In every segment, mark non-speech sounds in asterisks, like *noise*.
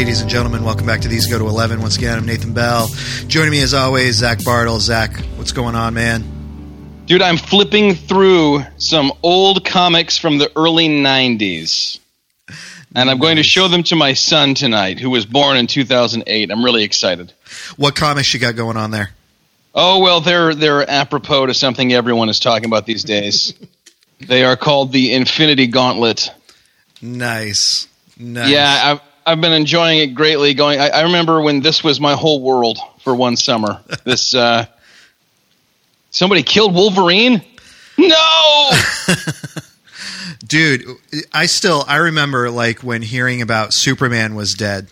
ladies and gentlemen. Welcome back to These Go to 11. Once again, I'm Nathan Bell. Joining me as always, Zach Bartle. Zach, what's going on, man? Dude, I'm flipping through some old comics from the early 90s. And I'm going to show them to my son tonight, who was born in 2008. I'm really excited. What comics you got going on there? Oh, well, they're, they're apropos to something everyone is talking about these days. *laughs* they are called the Infinity Gauntlet. Nice. Nice. Yeah, I've, been enjoying it greatly. Going, I, I remember when this was my whole world for one summer. *laughs* this, uh, somebody killed Wolverine? No! *laughs* dude i still i remember like when hearing about superman was dead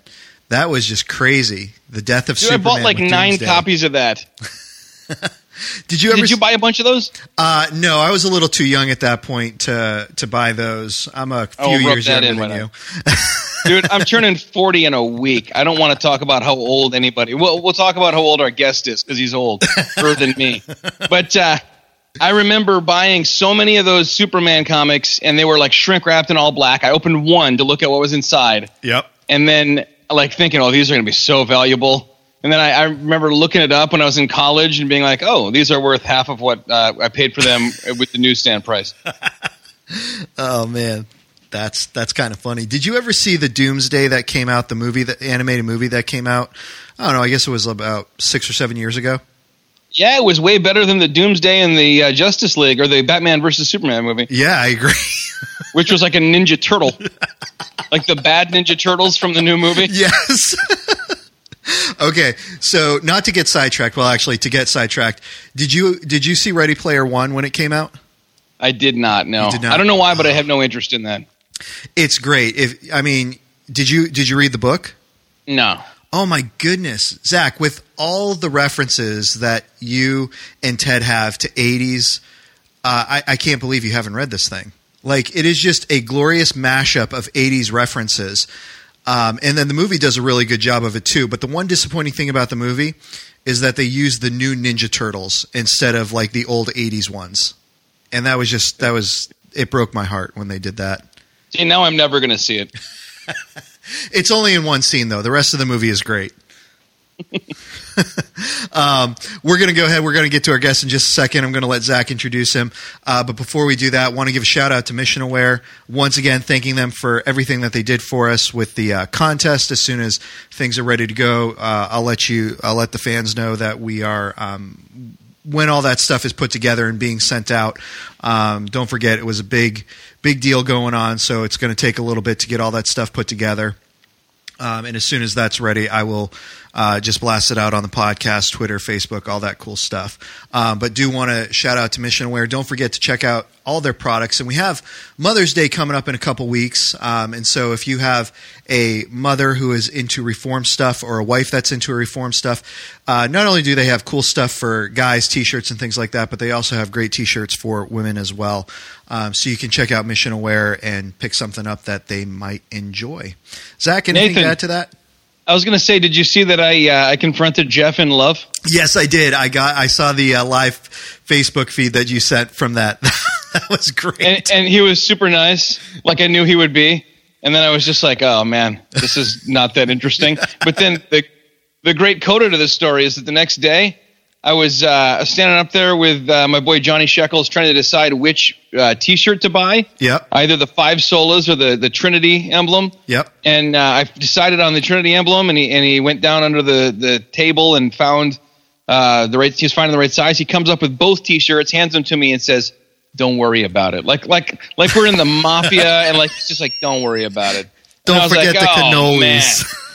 that was just crazy the death of dude, superman i bought like nine Doomsday. copies of that *laughs* did you ever did you buy a bunch of those uh, no i was a little too young at that point to to buy those i'm a few Oh, years that younger than you dude i'm turning 40 in a week i don't want to talk about how old anybody we'll, we'll talk about how old our guest is because he's older than me but uh I remember buying so many of those Superman comics, and they were like shrink wrapped in all black. I opened one to look at what was inside, yep and then like thinking, "Oh, these are going to be so valuable." And then I, I remember looking it up when I was in college and being like, "Oh, these are worth half of what uh, I paid for them with the newsstand price." *laughs* oh man that's that's kind of funny did you ever see the doomsday that came out the movie the animated movie that came out i don't know i guess it was about six or seven years ago Yeah, it was way better than the Doomsday and the uh, Justice League or the Batman versus Superman movie, yeah i agree *laughs* which was like a Ninja Turtle, like the bad Ninja Turtles from the new movie. yes *laughs* okay so not to get sidetracked well actually to get sidetracked did you did you see ready player one when it came out I did not know. You did not? I don't know why, but I have no interest in that. It's great. If I mean, did you did you read the book? No. Oh my goodness, Zach! With all the references that you and Ted have to '80s, uh, I, I can't believe you haven't read this thing. Like it is just a glorious mashup of '80s references, um, and then the movie does a really good job of it too. But the one disappointing thing about the movie is that they use the new Ninja Turtles instead of like the old '80s ones, and that was just that was it broke my heart when they did that. See, now I'm never going to see it. *laughs* It's only in one scene though. The rest of the movie is great. *laughs* um, we're going to go ahead. We're going to get to our guest in just a second. I'm going to let Zach introduce him. Uh, but before we do that, I want to give a shout out to Mission Aware. Once again, thanking them for everything that they did for us with the uh, contest. As soon as things are ready to go, uh, I'll let you. I'll let the fans know that we are. Um, when all that stuff is put together and being sent out, um, don't forget it was a big, big deal going on. So it's going to take a little bit to get all that stuff put together. Um, and as soon as that's ready, I will uh, just blast it out on the podcast, Twitter, Facebook, all that cool stuff. Um, but do want to shout out to Mission Aware. Don't forget to check out all their products. And we have Mother's Day coming up in a couple weeks. Um, and so if you have a mother who is into reform stuff or a wife that's into reform stuff, uh, not only do they have cool stuff for guys, t shirts, and things like that, but they also have great t shirts for women as well. Um, so you can check out Mission Aware and pick something up that they might enjoy. Zach, anything Nathan. to add to that? I was going to say, did you see that I uh, I confronted Jeff in love? Yes, I did. I got. I saw the uh, live Facebook feed that you sent from that. *laughs* that was great. And, and he was super nice, like I knew he would be. And then I was just like, oh man, this is not that interesting. *laughs* But then the the great coda to this story is that the next day I was uh, standing up there with uh, my boy Johnny Shekels trying to decide which uh, T-shirt to buy. Yep. Either the five solas or the the Trinity emblem. Yep. And uh, I decided on the Trinity emblem, and he and he went down under the the table and found uh, the right. He was finding the right size. He comes up with both T-shirts, hands them to me, and says, "Don't worry about it." Like like like we're in the mafia, and like it's just like, "Don't worry about it." Don't forget like, the "Oh, man." cannolis. *laughs*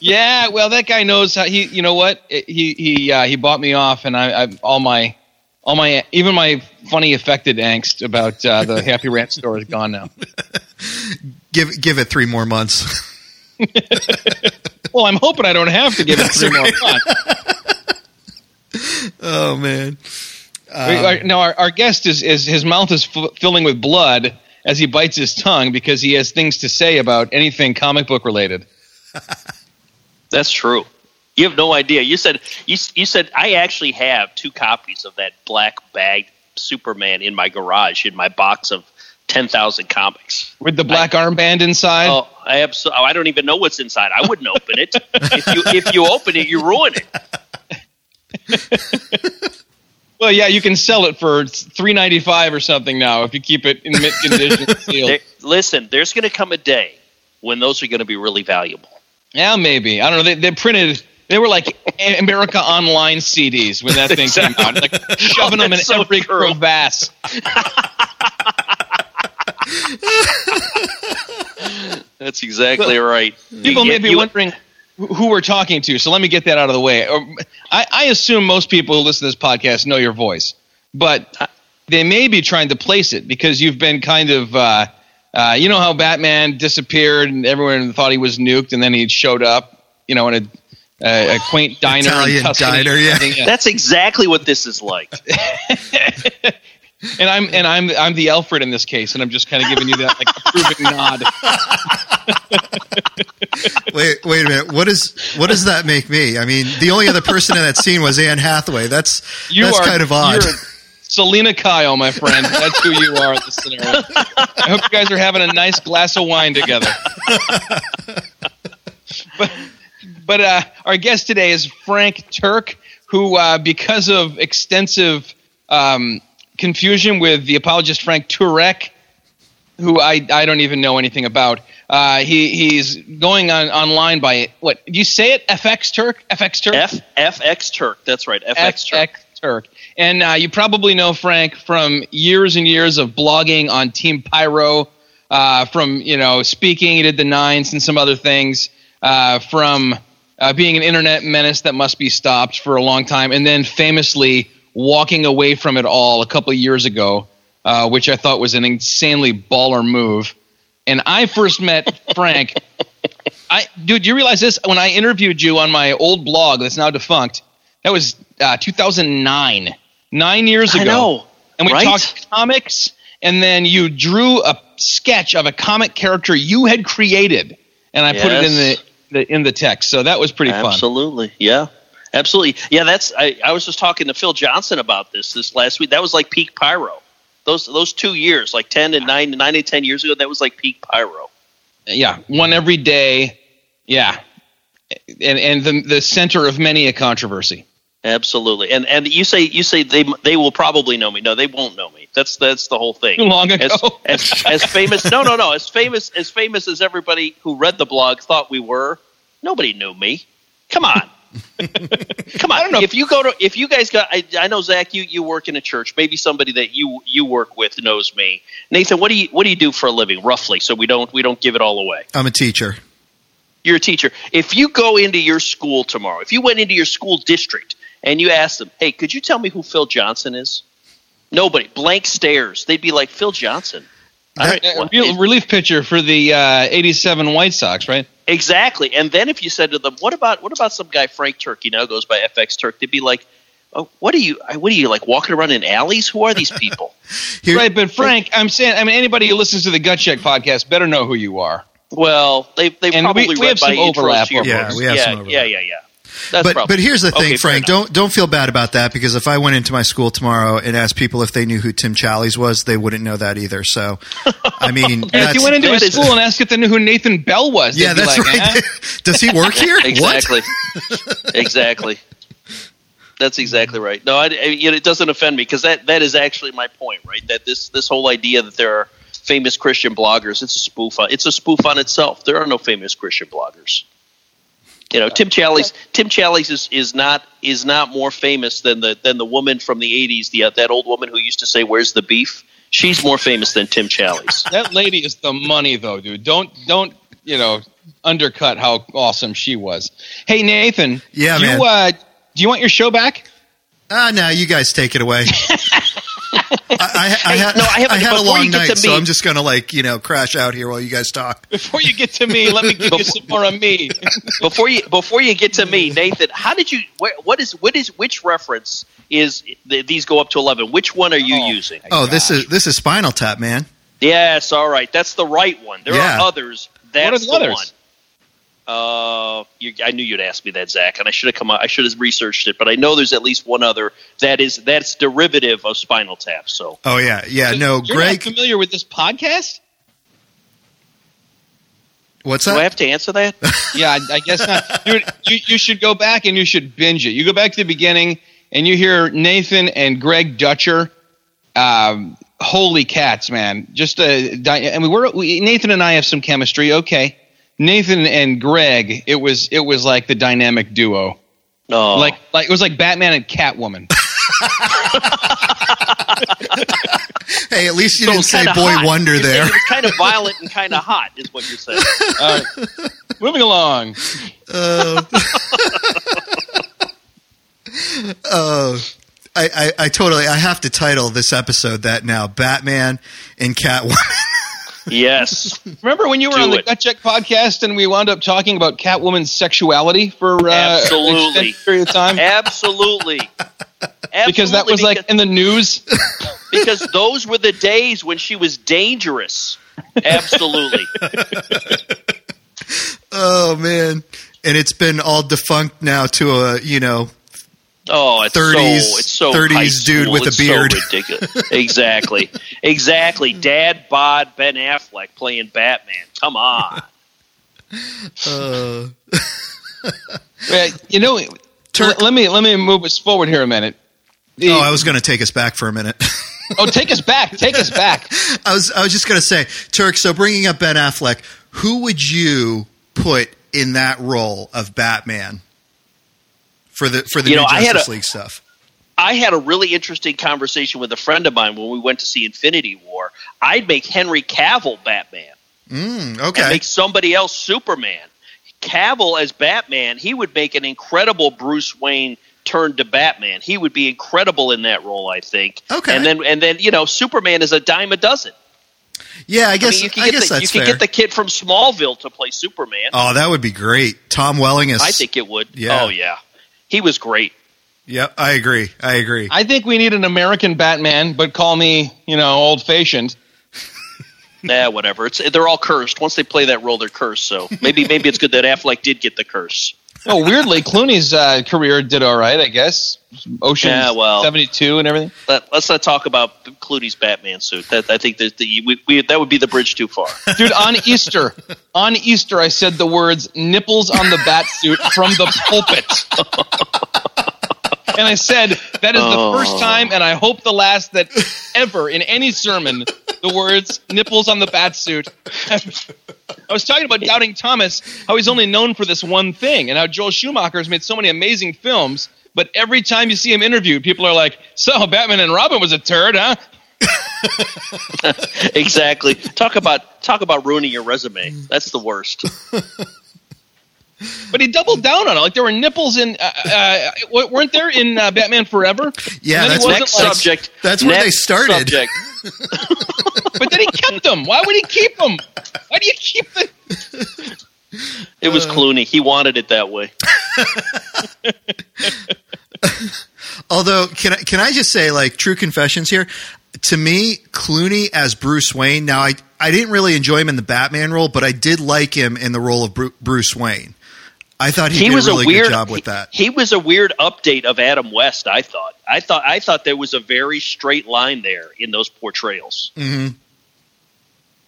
Yeah, well, that guy knows how he. You know what? He he uh, he bought me off, and I, I all my all my even my funny affected angst about uh, the *laughs* Happy Rant store is gone now. give give it three more months. *laughs* Well, I'm hoping I don't have to give it three more months. *laughs* oh man. Our- now our, our guest is, is his mouth is f- filling with blood as he bites his tongue because he has things to say about anything comic book related. *laughs* That's true. You have no idea. You said you, you said I actually have two copies of that black bagged Superman in my garage in my box of ten thousand comics. with the black armband inside. Oh, I abso- oh, I don't even know what's inside. I wouldn't open it. if you if you open it, you ruin it. *laughs* Well, yeah, you can sell it for three ninety five or something now if you keep it in mint condition sealed. *laughs* There- listen, there's going to come a day when those are going to be really valuable. Yeah, maybe. I don't know. They, they printed. They were like America Online CDs when that thing came out, like *laughs* shoving them in so every true. crevasse. *laughs* That's exactly right. People may be you- wondering who who we're talking to, so let me get that out of the way. Or- I, I assume most people who listen to this podcast know your voice, but they may be trying to place it because you've been kind of, uh, uh, you know, how Batman disappeared and everyone thought he was nuked, and then he showed up, you know, in a, a, a quaint *sighs* diner Italian in Tuscany. diner, or yeah. *laughs* That's exactly what this is like. *laughs* And I'm and I'm I'm the Alfred in this case, and I'm just kind of giving you that like approving *laughs* nod. Wait, wait a minute. What is what does that make me? I mean, the only other person in that scene was Anne Hathaway. That's You that's are kind of odd. You're Selina Kyle, my friend. That's who you are in this scenario. I hope you guys are having a nice glass of wine together. *laughs* but but uh, our guest today is Frank Turk, who uh, because of extensive um, confusion with the apologist Frank Turek, who I, I don't even know anything about. Uh, he he's going on online by what? Do you say it? FX Turk? FX Turk? F FX Turk. That's right. FX Turk. FX Turk. And uh, you probably know Frank from years and years of blogging on Team Pyro, uh, from you know speaking. He did the Nines and some other things. Uh, from uh, being an internet menace that must be stopped for a long time, and then famously walking away from it all a couple of years ago, uh, which I thought was an insanely baller move. And I first met *laughs* Frank. I, dude, you realize this? When I interviewed you on my old blog that's now defunct, that was uh, 2009, nine years ago. I know. And we right? talked comics, and then you drew a sketch of a comic character you had created, and I put it in the, the in the text. So that was pretty fun. Absolutely. Yeah. Absolutely. Yeah, that's I, I was just talking to Phil Johnson about this this last week. That was like peak pyro. Those those two years, like ten and nine, nine and ten years ago, that was like peak pyro. Yeah, one every day. Yeah, and and the the center of many a controversy. Absolutely. And and you say you say they they will probably know me. No, they won't know me. That's that's the whole thing. Too long ago. As, as, as famous no no no as famous as famous as everybody who read the blog thought we were, nobody knew me. Come on. *laughs* Come on. I don't know. If you go to if you guys got I, I know Zach, you, you work in a church. Maybe somebody that you you work with knows me. Nathan, what do you what do you do for a living, roughly, so we don't we don't give it all away? I'm a teacher. You're a teacher. If you go into your school tomorrow, if you went into your school district and you asked them, "Hey, could you tell me who Phil Johnson is?" Nobody. Blank stares. They'd be like, "Phil Johnson." All right. Well, real- relief pitcher for the uh, '87 White Sox, right? exactly. And then if you said to them, "What about what about some guy Frank Turk? He now goes by FX Turk." They'd be like, oh, "What are you? What are you like walking around in alleys? Who are these people?" *laughs* Here- Right, but Frank, I'm saying, I mean, anybody who listens to the Gut Check podcast better know who you are. well, they they And probably we- we read have my some overlap intros to your of Yeah, we have yeah, some overlap. yeah, yeah, yeah. That's but but here's the thing, Okay, Frank. Don't don't feel bad about that because if I went into my school tomorrow and asked people if they knew who Tim Challies was, they wouldn't know that either. So, I *laughs* mean, And if you went into a school and asked if they knew who Nathan Bell was, yeah, that's like, right. "Eh?" *laughs* Does he work here? exactly *laughs* exactly that's exactly right no I, I- you it doesn't offend me because that, that is actually my point right that this this whole idea that there are famous christian bloggers it's a spoof on it's a spoof on itself there are no famous christian bloggers you know tim challies tim challies is, is not is not more famous than the than the woman from the 80s the uh, that old woman who used to say where's the beef she's more famous than tim challies *laughs* that lady is the money, though, dude. Don't don't you know undercut how awesome she was. Hey, Nathan. Yeah, do man. You, uh, do you want your show back? Ah, no, you guys take it away. *laughs* I, I, I, had, no, I haven't- had a long night, to so I'm just gonna like you know crash out here while you guys talk. Before you get to me, let me give you some more of me. *laughs* before you before you get to me, Nathan, how did you? Where, what is what is which reference is th- these go up to eleven? Which one are you Oh. using? Oh, this is this is Spinal Tap, man. Yes, all right, that's the right one. There Yeah. are others. That's What are the others? one. Uh, you, I knew you'd ask me that, Zach, and I should have come. out- I should have researched it, but I know there's at least one other that is that's derivative of Spinal Tap. So Oh yeah, yeah. No, You're Greg. not familiar with this podcast? What's that? do I have to answer that? *laughs* Yeah, I, I guess not. Dude, you, you should go back and you should binge it. You go back to the beginning and you hear Nathan and Greg Dutcher. Um, holy cats, man! Just a, I mean, we're we, Nathan and I have some chemistry. Okay, Nathan and Greg. It was it was like the dynamic duo. No, Like like it was like Batman and Catwoman. *laughs* Hey, at least you So didn't say Boy hot. Wonder You're there. It's kind of violent and kind of hot, is what you're saying. *laughs* All right, moving along. *laughs* Uh, I, I, I totally. I have to title this episode that now: Batman and Catwoman. Yes, Remember when you were Do on the it. Gut Check podcast and we wound up talking about Catwoman's sexuality for uh, an Absolutely. extended period of time? absolutely. *laughs* because that Absolutely, was like because- in the news. *laughs* because those were the days when she was dangerous. Absolutely. *laughs* oh man! And it's been all defunct now to a you know Oh, it's 30s so it's so 30s dude school. with a It's so beard. ridiculous. exactly, exactly. *laughs* Dad bod Ben Affleck playing Batman. Come on. *laughs* uh, Yeah, you know, Turk- let me let me move us forward here a minute. The- oh, I was going to take us back for a minute. *laughs* oh, take us back, take us back. I was I was just going to say, Turk. So bringing up Ben Affleck, who would you put in that role of Batman for the for the You new know, I had Justice a- League stuff? I had a really interesting conversation with a friend of mine when we went to see Infinity War. I'd make Henry Cavill Batman. Mm, okay. make somebody else Superman. Cavill as Batman, he would make an incredible Bruce Wayne turned to Batman. He would be incredible in that role, I think. Okay. And then and then you know Superman is a dime a dozen. yeah, I I guess mean, you can I get the, you fair. get the kid from Smallville to play Superman. oh, that would be great. Tom Welling is. I think it would. Yeah. Oh yeah, he was great. Yep, I agree. I agree. I think we need an American Batman, but call me, you know, old fashioned. *laughs* Nah, whatever. It's they're all cursed. Once they play that role, they're cursed. So maybe maybe it's good that Affleck did get the curse. Oh, weirdly, Clooney's uh, career did all right, I guess. Ocean Yeah, well- seventy two and everything. Let, let's not talk about Clooney's Batman suit. That I think that the, we, we, that would be the bridge too far. *laughs* Dude, on Easter, on Easter, I said the words "nipples on the bat suit" from the pulpit, and I said that is the Oh. first time, and I hope the last that ever in any sermon the words "nipples on the bat suit." *laughs* I was talking about doubting Thomas, how he's only known for this one thing, and how Joel Schumacher has made so many amazing films. But every time you see him interviewed, people are like, "So Batman and Robin was a turd, huh?" *laughs* exactly. Talk about talk about ruining your resume. That's the worst. But he doubled down on it. Like there were nipples in, uh, uh, weren't there in uh, Batman Forever? Yeah, And that's wasn't Next like- subject. that's where they started. Subject. *laughs* But then he kept them. Why would he keep them? Why do you keep them? It was uh. Clooney. He wanted it that way. *laughs* Although, can I, can I just say, like, true confessions here? To me, Clooney as Bruce Wayne. Now, I I didn't really enjoy him in the Batman role, but I did like him in the role of Bru- Bruce Wayne. I thought he, He did was a really a weird good job with that. He, he was a weird update of Adam West. I thought. I thought. I thought there was a very straight line there in those portrayals. Mm-hmm.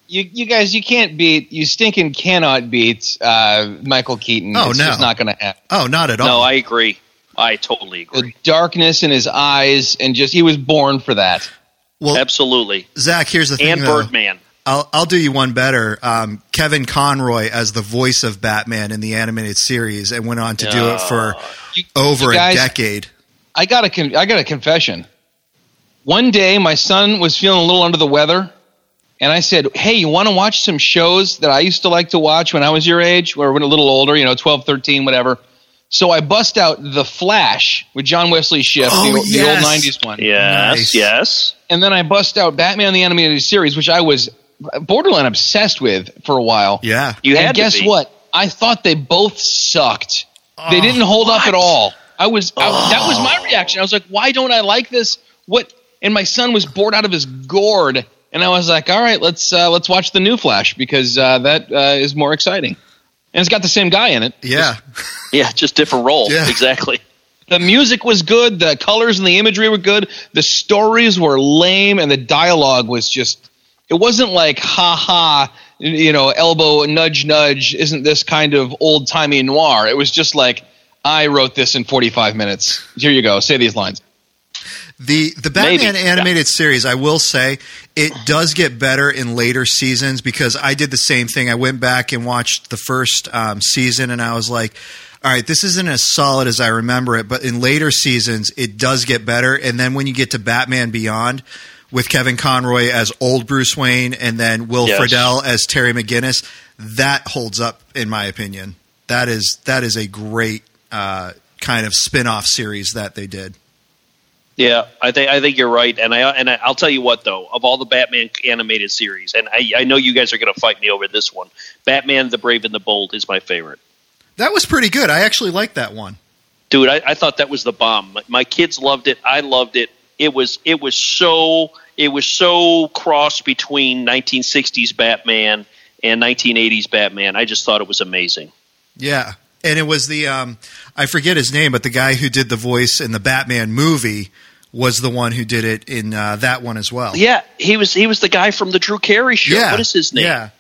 You, you guys, you can't beat. You stinking cannot beat uh, Michael Keaton. Oh, it's no. just not going to happen. Oh, not at all. No, I agree. I totally agree. The agree. darkness in his eyes, and just he was born for that. well, Absolutely. Zach, here's the thing. And though. Birdman. I'll I'll do you one better. Um, Kevin Conroy as the voice of Batman in the animated series, and went on to do it for You- over you guys- a decade. I got a con- I got a confession. One day, my son was feeling a little under the weather, and I said, "Hey, you want to watch some shows that I used to like to watch when I was your age, or when a little older, you know, 12, 13, whatever." So I bust out The Flash with John Wesley Shipp, Oh, the, the old '90s one, Yes. Nice. Yes. and then I bust out Batman the Animated Series, which I was borderline obsessed with for a while. Yeah, You and had guess to be. what? I thought they both sucked. they didn't hold up at all. I was I, that was my reaction. I was like, why don't I like this? What? And my son was bored out of his gourd, and I was like, all right, let's uh, let's watch the new Flash because uh, that uh, is more exciting. and it's got the same guy in it. Yeah. Yeah, just different role. Yeah. Exactly. The music was good, the colors and the imagery were good, the stories were lame, and the dialogue was just. It wasn't like ha ha, you know, elbow nudge nudge. Isn't this kind of old timey noir? It was just like I wrote this in forty five minutes. Here you go. Say these lines. The the Batman Maybe, animated series, I will say, it does get better in later seasons because I did the same thing. I went back and watched the first um, season, and I was like, "All right, this isn't as solid as I remember it." But in later seasons, it does get better. And then when you get to Batman Beyond, with Kevin Conroy as old Bruce Wayne, and then Will Yes. Friedle as Terry McGinnis, that holds up in my opinion. That is that is a great uh, kind of spin off series that they did. Yeah, I think I think you're right, and I and I, I'll tell you what though, of all the Batman animated series, and I, I know you guys are going to fight me over this one. Batman: The Brave and the Bold is my favorite. That was pretty good. I actually liked that one. dude I, I thought that was the bomb my, my kids loved it i loved it it was it was so it was so cross between 1960s batman and 1980s batman i just thought it was amazing Yeah. And it was the um I forget his name, but the guy who did the voice in the Batman movie was the one who did it in uh, that one as well. yeah he was he was the guy from the drew carey show Yeah. what is his name Yeah.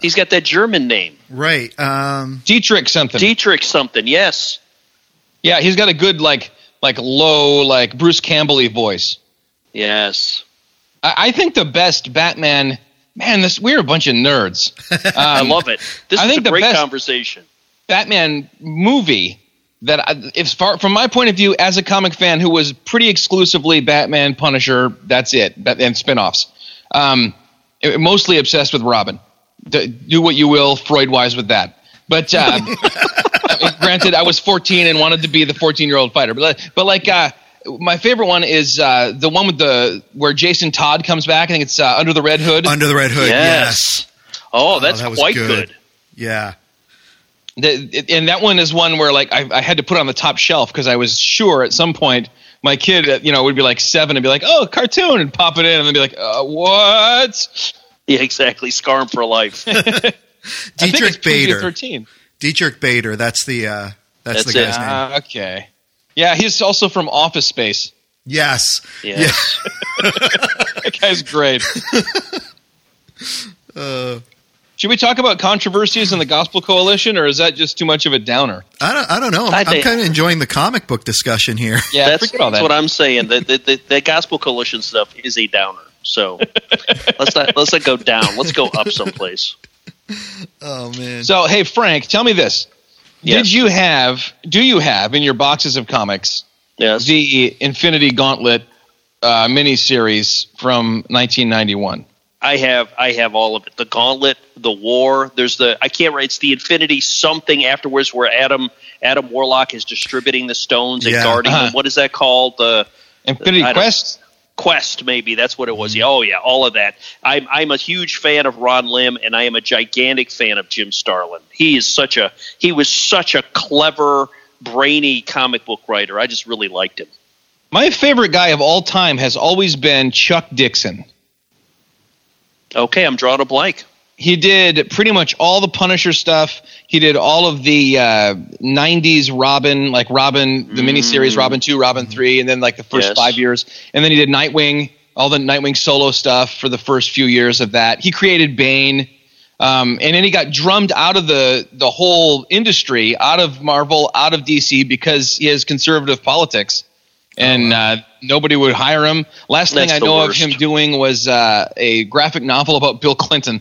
he's got that german name Right. Um Diedrich something. diedrich something yes yeah, he's got a good like like low like Bruce Campbell voice. yes I, I think the best Batman. Man, this we're a bunch of nerds. *laughs* i Um, love it this I is think a the great conversation Batman movie that I, if far from my point of view as a comic fan who was pretty exclusively Batman, Punisher, that's it, and spin-offs. Um, mostly obsessed with Robin. D- do what you will, Freud wise with that. But uh, *laughs* I mean, granted, I was 14 and wanted to be the 14 year old fighter. But but like uh, my favorite one is uh, the one with the where Jason Todd comes back. I think it's uh, Under the Red Hood. Under the Red Hood. Yes. Yes. oh that's that quite good. good. Yeah. The, and that one is one where like I, I had to put it on the top shelf because I was sure at some point my kid, you know, would be like seven and be like, "Oh, cartoon," and pop it in, and then be like, uh, "What?" yeah exactly scar him for life *laughs* I think Diedrich it's PG Bader. Thirteen. Diedrich Bader. That's the uh that's, That's the it. guy's name. Ah, okay. Yeah, he's also from Office Space. Yes. yes *laughs* That guy's great. *laughs* Uh, Should we talk about controversies in the Gospel Coalition, or is that just too much of a downer? I don't I don't know. I'm, I I'm kind of enjoying the comic book discussion here. Yeah, that's, forget that's that. what I'm saying. The, the, the, the gospel coalition stuff is a downer. So *laughs* let's not let's not go down. Let's go up someplace. Oh man. So, hey, Frank, tell me this: Yes. Did you have? Do you have in your boxes of comics Yes. the Infinity Gauntlet uh, miniseries from 1991? I have I have all of it. The Gauntlet, the War. There's the I can't write. It's the Infinity something afterwards where Adam Adam Warlock is distributing the stones and Yeah. guarding Uh-huh. them. What is that called? The Infinity I don't- Quest. Quest, maybe that's what it was. Mm-hmm. Yeah, oh yeah, all of that. I'm I'm a huge fan of Ron Lim, and I am a gigantic fan of Jim Starlin. He is such a he was such a clever, brainy comic book writer. I just really liked him. My favorite guy of all time has always been Chuck Dixon. Okay, I'm drawing a blank. He did pretty much all the Punisher stuff. He did all of the uh, '90s Robin, like Robin, the miniseries Robin Two, Robin Three, and then like the first Yes. five years. And then he did Nightwing, all the Nightwing solo stuff for the first few years of that. He created Bane, um, and then he got drummed out of the the whole industry, out of Marvel, out of DC because he has conservative politics, and uh, nobody would hire him. Last thing I know worst. of him doing was uh, a graphic novel about Bill Clinton.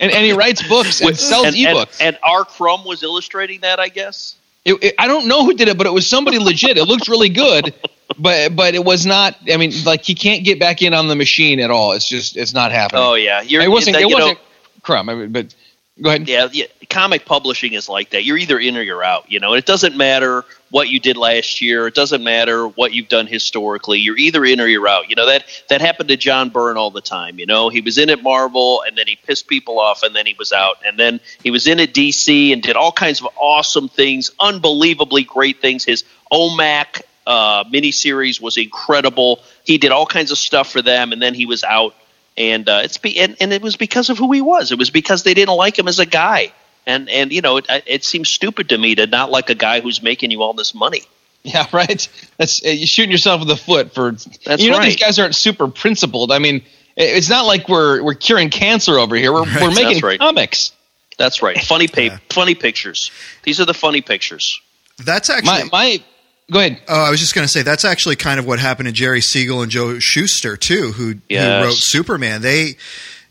And, and he writes books and sells and, ebooks. And, and R. Crumb was illustrating that, I guess. It, it- I don't know who did it, but it was somebody legit. It looked really good, *laughs* but but it was not. I mean, like he can't get back in on the machine at all. It's just it's not happening. Oh yeah, you're, it wasn't. that- It wasn't crumb. I mean, but go ahead. yeah, yeah, comic publishing is like that. You're either in or you're out. You know, and it doesn't matter what you did last year. It doesn't matter what you've done historically. You're either in or you're out. You know that that happened to John Byrne all the time. You know, he was in at Marvel and then he pissed people off and then he was out and then he was in at DC and did all kinds of awesome things, unbelievably great things. His OMAC uh, miniseries was incredible. He did all kinds of stuff for them and then he was out and uh, it's be and, and it was because of who he was. It was because they didn't like him as a guy, and and you know it, it seems stupid to me to not like a guy who's making you all this money. Yeah, *laughs* right. That's uh, you're shooting yourself in the foot for. That's you know right. these guys aren't super principled. I mean, it's not like we're we're curing cancer over here. We're *laughs* we're making That's right. comics. That's right. Funny pa- Yeah. funny pictures. These are the funny pictures. That's actually. My my. Go ahead. Oh, I was just going to say that's actually kind of what happened to Jerry Siegel and Joe Shuster too, who, Yes. who wrote Superman. They,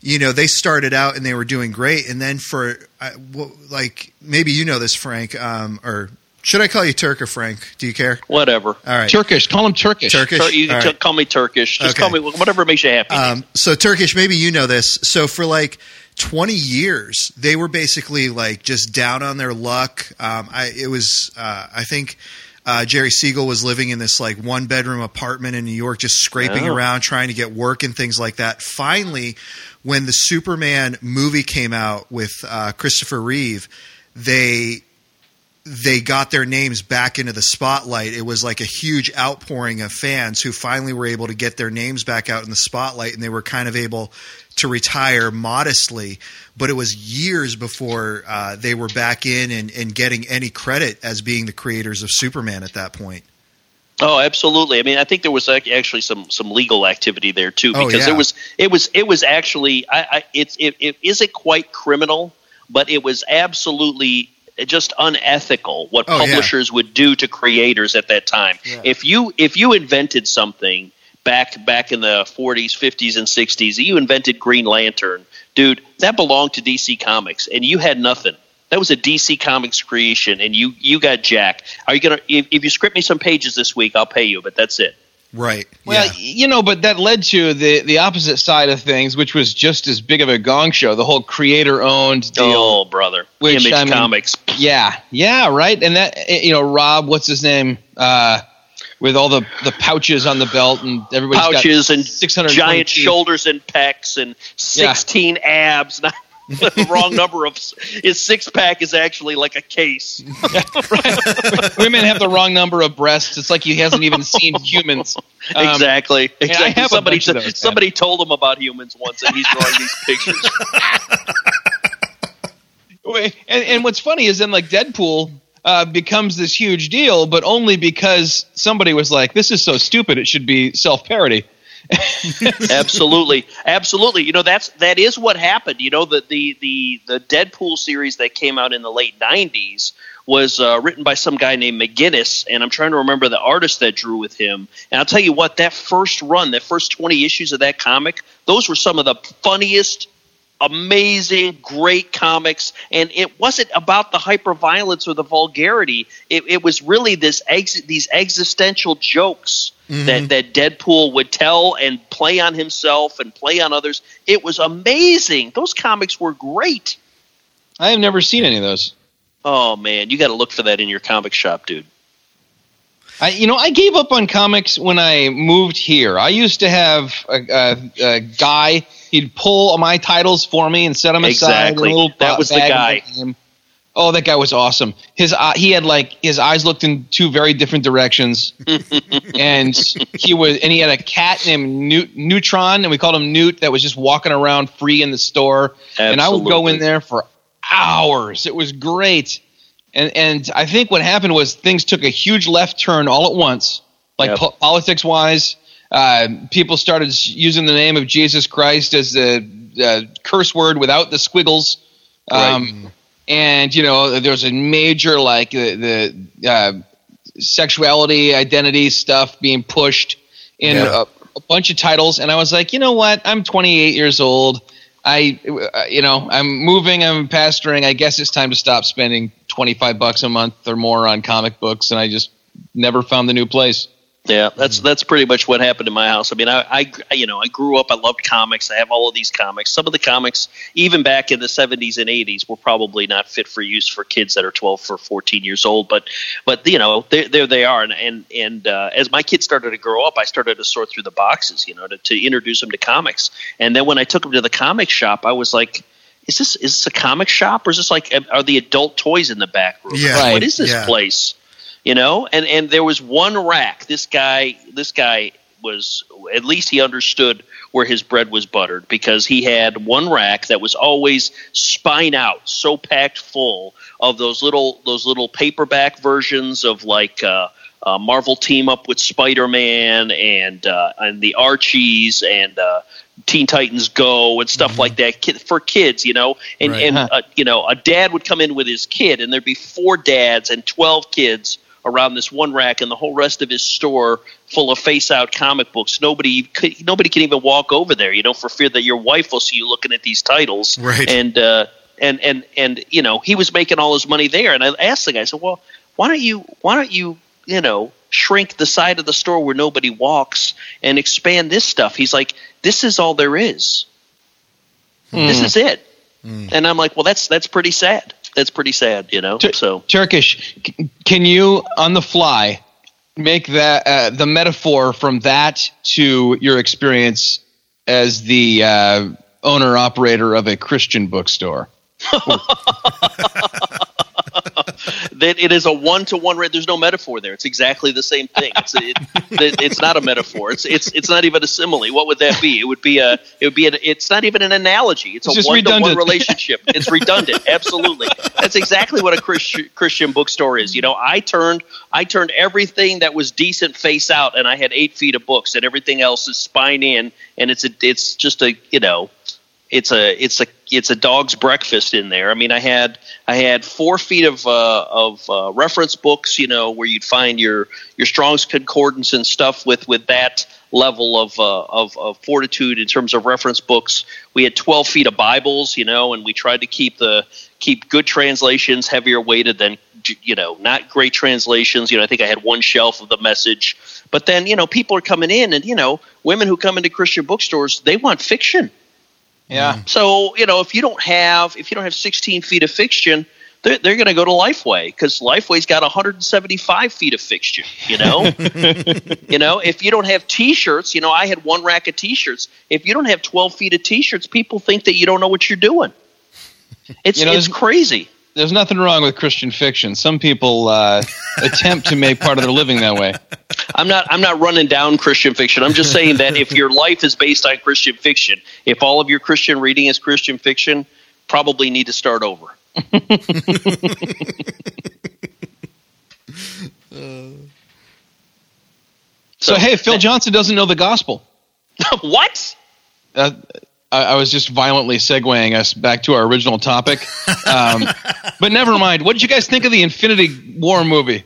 you know, they started out and they were doing great, and then for uh, well, like maybe you know this, Frank, um, or should I call you Turk or Frank? Do you care? Whatever. All right, Turkish. Call him Turkish. Turkish. So you can All t- right. call me Turkish. Just Okay. call me whatever makes you happy. Um, so Turkish, maybe you know this. So for like 20 years, they were basically like just down on their luck. Um, I, it was, uh, I think, uh, Jerry Siegel was living in this like one bedroom apartment in New York, just scraping Oh. around, trying to get work and things like that. Finally, when the Superman movie came out with uh, Christopher Reeve, they they got their names back into the spotlight. It was like a huge outpouring of fans who finally were able to get their names back out in the spotlight, and they were kind of able to retire modestly. But it was years before uh, they were back in and, and getting any credit as being the creators of Superman at that point. Oh, absolutely. I mean, I think there was actually some some legal activity there too, Oh, because yeah. it was it was it was actually I, I it's it, it isn't quite criminal, but it was absolutely just unethical what Oh, yeah. publishers would do to creators at that time. Yeah. If you if you invented something back back in the 40s, 50s, and 60s, you invented Green Lantern, dude, that belonged to DC Comics, and you had nothing. That was a DC Comics creation, and you you got Jack. Are you gonna if, if you script me some pages this week, I'll pay you, but that's it. Right. Well, yeah. you know, but that led to the the opposite side of things, which was just as big of a gong show. The whole creator owned deal. Oh, brother, Which, Image I mean, Comics. Yeah, yeah, right. And that eh, you know, Rob, what's his name? Uh, with all the the pouches on the belt and everybody's pouches and 620 giant teeth. shoulders and pecs and 16 abs. *laughs* The wrong number of his six pack is actually like a case. *laughs* Women have the wrong number of breasts. It's like he hasn't even seen humans. Um, exactly. Exactly. Somebody of those, man. told him about humans once, and he's drawing these pictures. *laughs* And, and what's funny is then like Deadpool uh, becomes this huge deal, but only because somebody was like, "This is so stupid; it should be self parody." *laughs* absolutely, absolutely. You know that's that is what happened. You know the the the the Deadpool series that came out in the late '90s was uh, written by some guy named McGinnis, and I'm trying to remember the artist that drew with him. And I'll tell you what, that first run, that first 20 issues of that comic, those were some of the funniest. Amazing, great comics, and it wasn't about the hyperviolence or the vulgarity. It, it was really this ex- these existential jokes mm-hmm. that that Deadpool would tell and play on himself and play on others. It was amazing. Those comics were great. I have never seen any of those. Oh man, you got to look for that in your comic shop, dude. I, you know, I gave up on comics when I moved here. I used to have a, a, a guy. He'd pull my titles for me and set them aside. in a Exactly. That was the guy. Oh, that guy was awesome. His eye he had like his eyes looked in two very different directions, *laughs* and he was and he had a cat named Newt, Neutron, and we called him Newt. That was just walking around free in the store, and I would go in there for hours. It was great. And and I think what happened was things took a huge left turn all at once, like Yep. po- politics wise. Uh, people started using the name of Jesus Christ as the uh, curse word without the squiggles. Um, And you know there was a major like the, the uh, sexuality identity stuff being pushed in Yeah. a, a bunch of titles, and I was like, you know what? I'm 28 years old. I, you know, I'm moving. I'm pastoring. I guess it's time to stop spending 25 bucks a month or more on comic books, and I just never found the new place. Yeah, that's that's pretty much what happened in my house. I mean, I, I you know I grew up. I loved comics. I have all of these comics. Some of the comics, even back in the '70s and '80s, were probably not fit for use for kids that are 12 or 14 years old. But but you know there there they are. And and, and uh, as my kids started to grow up, I started to sort through the boxes, you know, to, to introduce them to comics. And then when I took them to the comic shop, I was like. Is this is this a comic shop or is this like are the adult toys in the back room? Yeah. Right. What is this Yeah. place? You know and and there was one rack this guy this guy was at least he understood where his bread was buttered because he had one rack that was always spine out, so packed full of those little those little paperback versions of like uh, uh, Marvel team up with Spider Man and uh, and the Archies and uh, Teen Titans Go and stuff like that kid, for kids, you know. And Right. and uh, you know, a dad would come in with his kid, and there'd be four dads and twelve kids around this one rack, and the whole rest of his store full of face-out comic books. Nobody could, nobody can even walk over there, you know, for fear that your wife will see you looking at these titles. Right. And uh, and and and you know, he was making all his money there. And I asked the guy, I said, "Well, why don't you why don't you you know shrink the side of the store where nobody walks and expand this stuff?" He's like, "This is all there is. This is it." And I'm like, "Well, that's that's pretty sad. That's pretty sad, you know." Tur- So Turkish, can you on the fly make that uh, the metaphor from that to your experience as the uh, owner operator of a Christian bookstore? *laughs* *laughs* that it is a one to one. There's no metaphor there. It's exactly the same thing. It's it, it, it's not a metaphor. It's it's it's not even a simile. What would that be? It would be a it would be an, it's not even an analogy. It's, It's a one to one relationship. It's redundant. Absolutely. That's exactly what a Christian Christian bookstore is. You know, I turned I turned everything that was decent face out, and I had eight feet of books, and everything else is spine in, and it's a it's just a you know it's a it's a it's a dog's breakfast in there. I mean, I had I had four feet of uh, of uh, reference books, you know, where you'd find your your Strong's concordance and stuff with with that level of uh, of, of fortitude in terms of reference books. We had twelve feet of Bibles, you know, and we tried to keep the keep good translations heavier weighted than you know not great translations. You know, I think I had one shelf of the message, but then you know people are coming in, and you know women who come into Christian bookstores they want fiction. Yeah. Mm-hmm. So you know, if you don't have if you don't have 16 feet of fiction, they're, they're going to go to Lifeway because Lifeway's got 175 feet of fiction. You know, *laughs* you know, if you don't have T-shirts, you know, I had one rack of T-shirts. If you don't have 12 feet of T-shirts, people think that you don't know what you're doing. It's You know, it's crazy. There's nothing wrong with Christian fiction. Some people uh, *laughs* attempt to make part of their living that way. I'm not I'm not running down Christian fiction. I'm just saying that if your life is based on Christian fiction, if all of your Christian reading is Christian fiction, probably need to start over. *laughs* So hey, Phil Johnson doesn't know the gospel. *laughs* what? Uh, I, I was just violently segueing us back to our original topic. Um, *laughs* but never mind. What did you guys think of the Infinity War movie?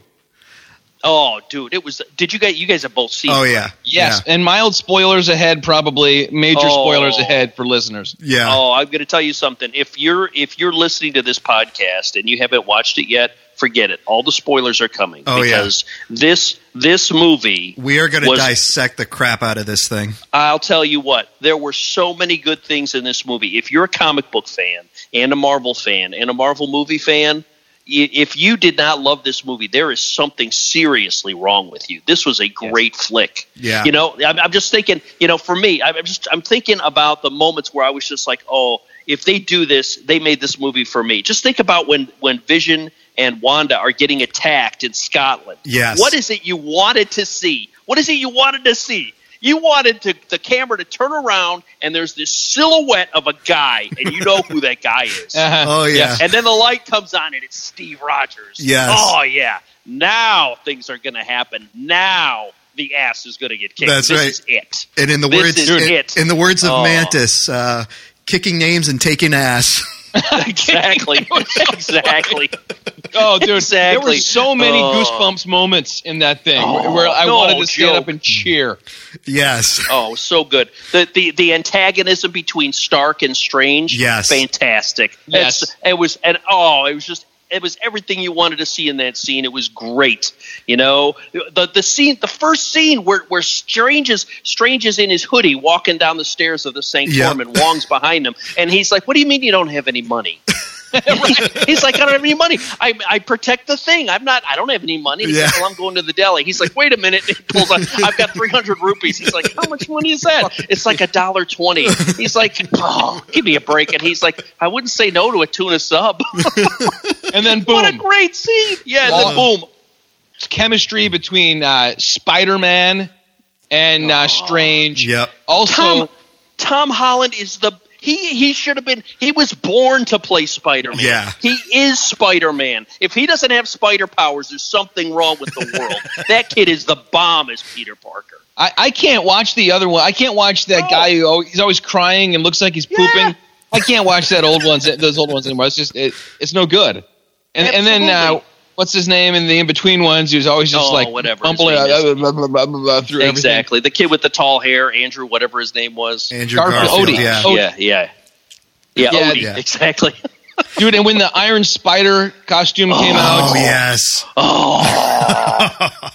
Oh, dude, it was. Did you guys? You guys have both seen? Oh it, yeah. Yes, and mild spoilers ahead, probably major Oh. spoilers ahead for listeners. Yeah. Yeah. Oh, I'm going to tell you something. If you're if you're listening to this podcast and you haven't watched it yet, forget it. All the spoilers are coming Oh, yeah. because this this movie. we are going to dissect the crap out of this thing. I'll tell you what. There were so many good things in this movie. If you're a comic book fan and a Marvel fan and a Marvel movie fan. If you did not love this movie, there is something seriously wrong with you. This was a great flick. Yeah. You know, I'm, I'm just thinking. You know, for me, I'm just I'm thinking about the moments where I was just like, oh, if they do this, they made this movie for me. Just think about when when Vision and Wanda are getting attacked in Scotland. Yes. What is it you wanted to see? What is it you wanted to see? You wanted to, the camera to turn around and there's this silhouette of a guy, and you know who that guy is. *laughs* Uh-huh. Oh yeah. And then the light comes on and it's Steve Rogers. Yes. Oh yeah. Now things are going to happen. Now the ass is going to get kicked. That's this right. is it. And in the This words is in, it. in the words of Oh. Mantis, uh, kicking names and taking ass. *laughs* *laughs* Exactly. *laughs* exactly. Oh, dude, there were so many Oh. goosebumps moments in that thing Oh, where I no wanted to stand joke. up and cheer. yes. Oh, so good. The, the the antagonism between Stark and Strange, Yes. fantastic. Yes. It's- it was and oh, it was just it was everything you wanted to see in that scene. It was great. You know, the the scene, the first scene where where Strange is Strange is in his hoodie walking down the stairs of the Sanctorum Yep. and Wong's behind him, and he's like, "What do you mean you don't have any money?" *laughs* He's like, I don't have any money. I, I protect the thing. I'm not. I don't have any money. He's Yeah. like, well, I'm going to the deli. He's like, wait a minute. He pulls out. I've got 300 rupees. He's like, how much money is that? It's like a dollar twenty. He's like, oh, give me a break. And he's like, I wouldn't say no to a tuna sub. *laughs* And then boom. what a great scene. Yeah. And then boom. chemistry between uh, Spider Man and uh, Strange. Yep. Also, Tom Tom Holland is the he he should have been he was born to play Spider-Man. Yeah. He is Spider-Man. If he doesn't have spider powers, there's something wrong with the world. *laughs* that kid is the bomb as Peter Parker. I, I can't watch the other one. I can't watch that No. guy who always, he's always crying and looks like he's pooping. Yeah. I can't watch that old ones, those old ones anymore. It's just it, it's no good. And and then uh, Absolutely. What's his name in the in between ones? He was always just Oh, like whatever his bumbling name uh, blah, blah, blah, blah, blah, through everything. Exactly. The kid with the tall hair, Andrew, whatever his name was. Andrew Garfield, Garfield. Odie. Yeah. Oh, yeah, yeah. Yeah, Yeah, Odie, yeah. exactly. *laughs* dude. And when the Iron Spider costume came out, Oh yes, Oh, *laughs*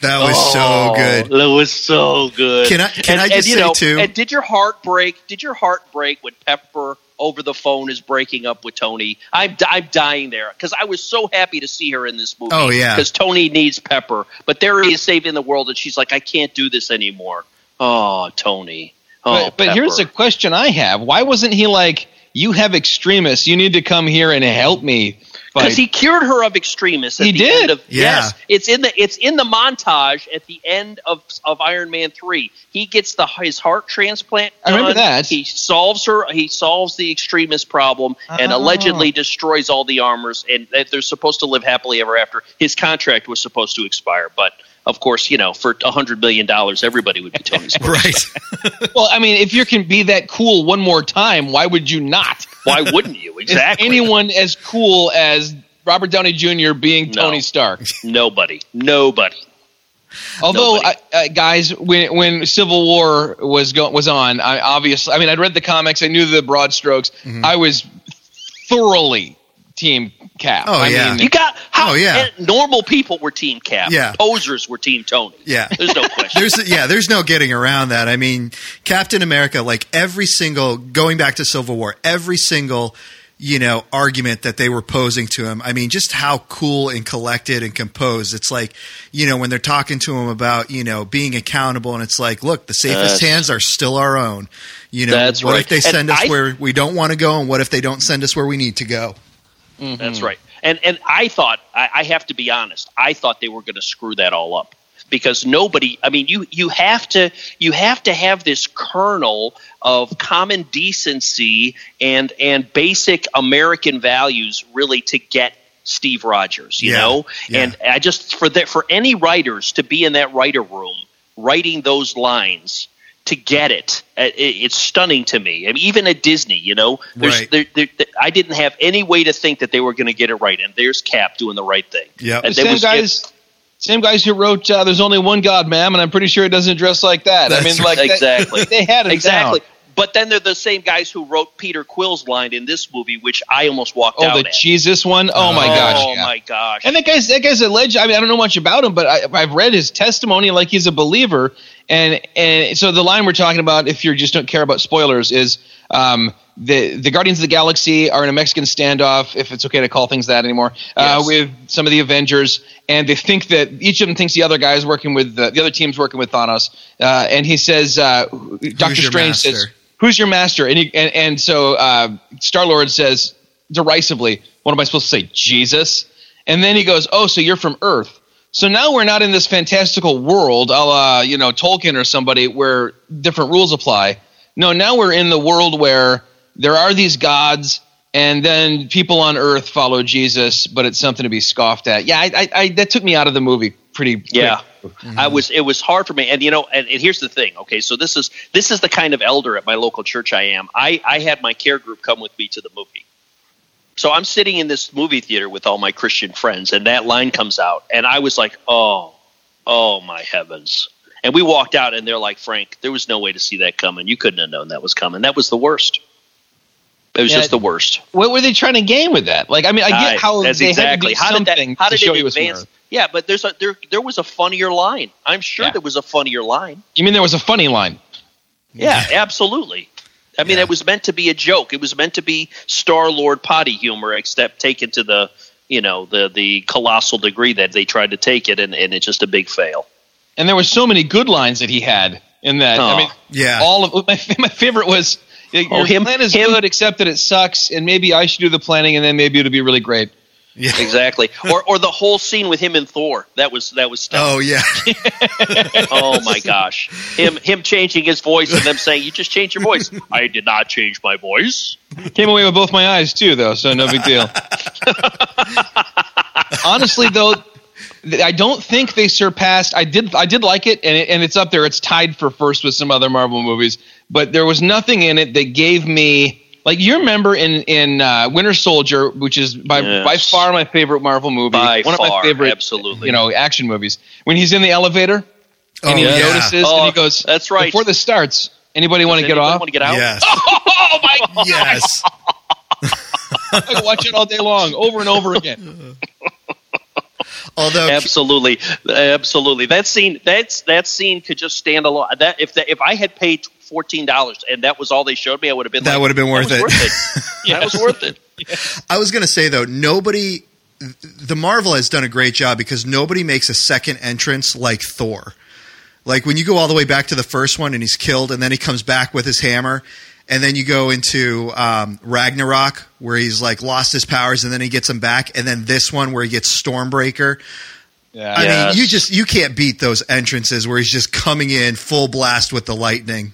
that was so good. That was so good. Can I- can and, I just and, you say, know, too- And did your heart break? Did your heart break when Pepper over the phone is breaking up with Tony? I'm I'm dying there because I was so happy to see her in this movie. Oh, yeah. because Tony needs Pepper, but there he is saving the world, and she's like, I can't do this anymore. Oh, Tony. Oh, but, but here's a question I have: Why wasn't he like, "You have extremis. You need to come here and help me"? Because he cured her of extremis. At He the did. End of, Yeah. Yes, it's in the it's in the montage at the end of of Iron Man three. He gets the his heart transplant. I remember that. He solves her. He solves the extremis problem and Oh. allegedly destroys all the armors. And that they're supposed to live happily ever after. His contract was supposed to expire, but of course, you know, for a hundred million dollars, everybody would be Tony Stark. *laughs* Right. *laughs* well, I mean, if you can be that cool one more time, why would you not? Why wouldn't you? *laughs* Is anyone as cool as Robert Downey Jr. being No. Tony Stark? Nobody. Nobody. Although, Nobody. I, uh, guys, when when Civil War was go- was on, I obviously, I mean, I'd read the comics, I knew the broad strokes. Mm-hmm. I was thoroughly Team Cap. Oh, I yeah. mean, You got how Oh, yeah. normal people were Team Cap. Yeah. Posers were Team Tony. Yeah. There's no question. *laughs* There's yeah, there's no getting around that. I mean, Captain America, like every single going back to Civil War, every single you know argument that they were posing to him. I mean, just how cool and collected and composed. It's like you know when they're talking to him about you know being accountable, and it's like, look, the safest Yes. hands are still our own. You know, That's what right. if they And send us I- where we don't want to go, and what if they don't send us where we need to go? That's mm-hmm. right. And and I thought I, I have to be honest. I thought they were going to screw that all up because nobody. I mean, you you have to you have to have this kernel of common decency and and basic American values really to get Steve Rogers. You Yeah. know, Yeah. and I just for that for any writers to be in that writer room writing those lines. To get it, uh, it, it's stunning to me. I mean, even at Disney, you know, there's, Right. there, there, there- I didn't have any way to think that they were going to get it right, and there's Cap doing the right thing. Yeah, the same was- guys, same guys who wrote uh, "There's Only One God, Ma'am," and I'm pretty sure it doesn't dress like that. I mean, like that- *laughs* Exactly. they had it exactly. down. But then they're the same guys who wrote Peter Quill's line in this movie, which I almost walked Oh, out Oh, the at. Jesus one. Oh my gosh. Oh yeah. my gosh! And that guy's that guy's a legend. I mean, I don't know much about him, but I, I've read his testimony. Like he's a believer, and and so the line we're talking about, if you just don't care about spoilers, is um, the the Guardians of the Galaxy are in a Mexican standoff, if it's okay to call things that anymore, uh, with some of the Avengers, and they think that each of them thinks the other guy is working with the, the other team's working with Thanos, uh, and he says, uh, Doctor your Strange says, master? "Who's your master?" And he, and, and so uh, Star Lord says derisively, "What am I supposed to say, Jesus?" And then he goes, "Oh, so you're from Earth." So now we're not in this fantastical world, a la, you know, Tolkien or somebody, where different rules apply. No, now we're in the world where there are these gods, and then people on Earth follow Jesus, but it's something to be scoffed at. Yeah, I, I, I that took me out of the movie pretty. Yeah. I mm-hmm. was it was hard for me. And you know and, and here's the thing okay? So this is this is the kind of elder at my local church I am. I I had my care group come with me to the movie. So I'm sitting in this movie theater with all my Christian friends and that line comes out and I was like oh oh my heavens. And we walked out and they're like Frank there was no way to see that coming. You couldn't have known that was coming. That was the worst. It was Yeah, just the worst. What were they trying to gain with that? Like, I mean, I get Aye, how that's they exactly had to do how did that something how to did show it you was from advance. Yeah but there's a there there was a funnier line I'm sure Yeah. there was a funnier line You mean there was a funny line? Yeah, absolutely. I mean, Yeah. it was meant to be a joke. It was meant to be Star Lord potty humor, except taken to the you know the the colossal degree that they tried to take it, and, and it's just a big fail. And there were so many good lines that he had in that. I Oh. mean, Yeah. all of my *laughs* my favorite was oh, your Oh, him- plan is him- good, except that it sucks, and maybe I should do the planning, and then maybe it'll be really great. Yeah. Exactly. Or or the whole scene with him and Thor. That was that was stuff. Oh yeah. *laughs* Oh my gosh. Him him changing his voice and them saying, You just changed your voice. I did not change my voice. Came away with both my eyes too, though, so no big deal. *laughs* Honestly, though, I don't think they surpassed. I did. I did like it, and it, and it's up there. It's tied for first with some other Marvel movies, but there was nothing in it that gave me. Like you remember in in uh, Winter Soldier, which is by Yes. by far my favorite Marvel movie, By one of my favorite, absolutely. you know, action movies. When he's in the elevator and Oh, he yeah. notices Oh, and he goes, that's right. Before this starts, anybody want to get Anybody off? Want to get out? Yes. *laughs* Oh my god! yes. *laughs* I can watch it all day long, over and over again. *laughs* Although Absolutely, absolutely. That scene, that's that scene could just stand alone. That if that, if I had paid fourteen dollars and that was all they showed me, I would have been. That like, would have been worth "That it." was *laughs* That was worth it. *laughs* I was going to say though, nobody, the Marvel has done a great job because nobody makes a second entrance like Thor. Like when you go all the way back to the first one and he's killed, and then he comes back with his hammer, and then you go into um, Ragnarok where he's like lost his powers, and then he gets them back, and then this one where he gets Stormbreaker. Yeah. I Yes. mean, you just you can't beat those entrances where he's just coming in full blast with the lightning.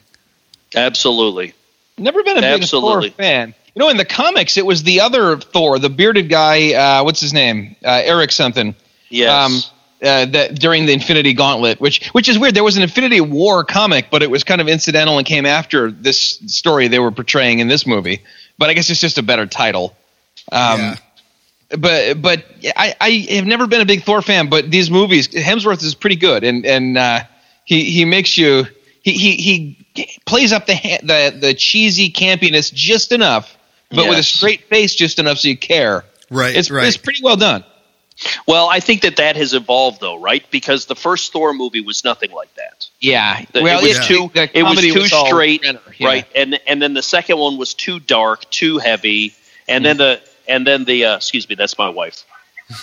Absolutely. Never been a big Absolutely. Thor fan. You know, in the comics, it was the other Thor, the bearded guy. Uh, what's his name? Uh, Eric something. Yes. Uh, that during the Infinity Gauntlet, which which is weird. There was an Infinity War comic, but it was kind of incidental and came after this story they were portraying in this movie. But I guess it's just a better title. Um, Yeah. But but I, I have never been a big Thor fan, but these movies Hemsworth is pretty good, and and uh, he he makes you he he, he plays up the ha- the the cheesy campiness just enough, but with a straight face just enough so you care. Right, It's right. it's pretty well done. Well, I think that that has evolved though, right? Because the first Thor movie was nothing like that. Yeah. The- well, it was it- too it was too all straight, yeah. right? And and then the second one was too dark, too heavy, and then the and then the uh, excuse me, that's my wife. *laughs*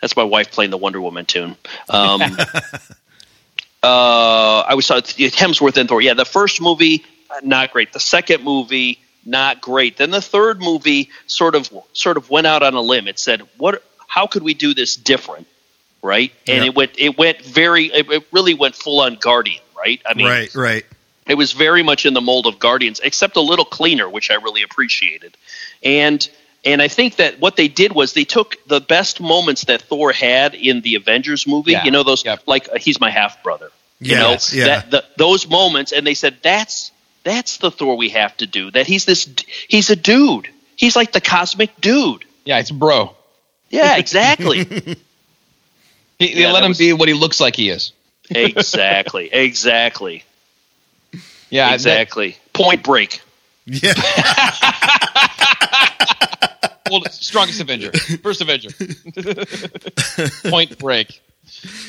that's my wife playing the Wonder Woman tune. Um, *laughs* uh, I was uh, Hemsworth and Thor. Yeah, the first movie not great. The second movie not great. Then the third movie sort of sort of went out on a limb. It said, "What? How could we do this different?" Right? And Yeah. it went it went very it, it really went full on Guardian. Right? I mean, right, right. it was very much in the mold of Guardians, except a little cleaner, which I really appreciated. And and I think that what they did was they took the best moments that Thor had in the Avengers movie. Yeah. You know those Yep. like uh, he's my half brother. You Yeah, know yeah. that the, those moments, and they said that's that's the Thor we have to do. That he's this he's a dude. He's like the cosmic dude. Yeah, it's bro. Yeah, exactly, *laughs* He, they Yeah, let him was- be what he looks like he is. exactly, *laughs* exactly, Yeah, that- exactly. Point Break. Yeah. *laughs* well, strongest Avenger, first Avenger. Point Break.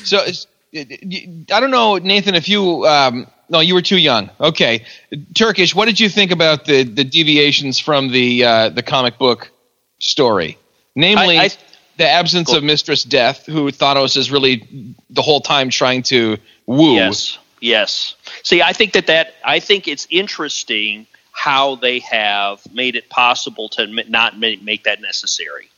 So it's- I don't know, Nathan, if you um, no, you were too young. Okay, Turkish. What did you think about the the deviations from the uh, the comic book story? Namely, I- I- the absence Go- of Mistress Death, who Thanos is really the whole time trying to woo. Yes, yes. See, I think that that I think it's interesting how they have made it possible to not ma- make that necessary.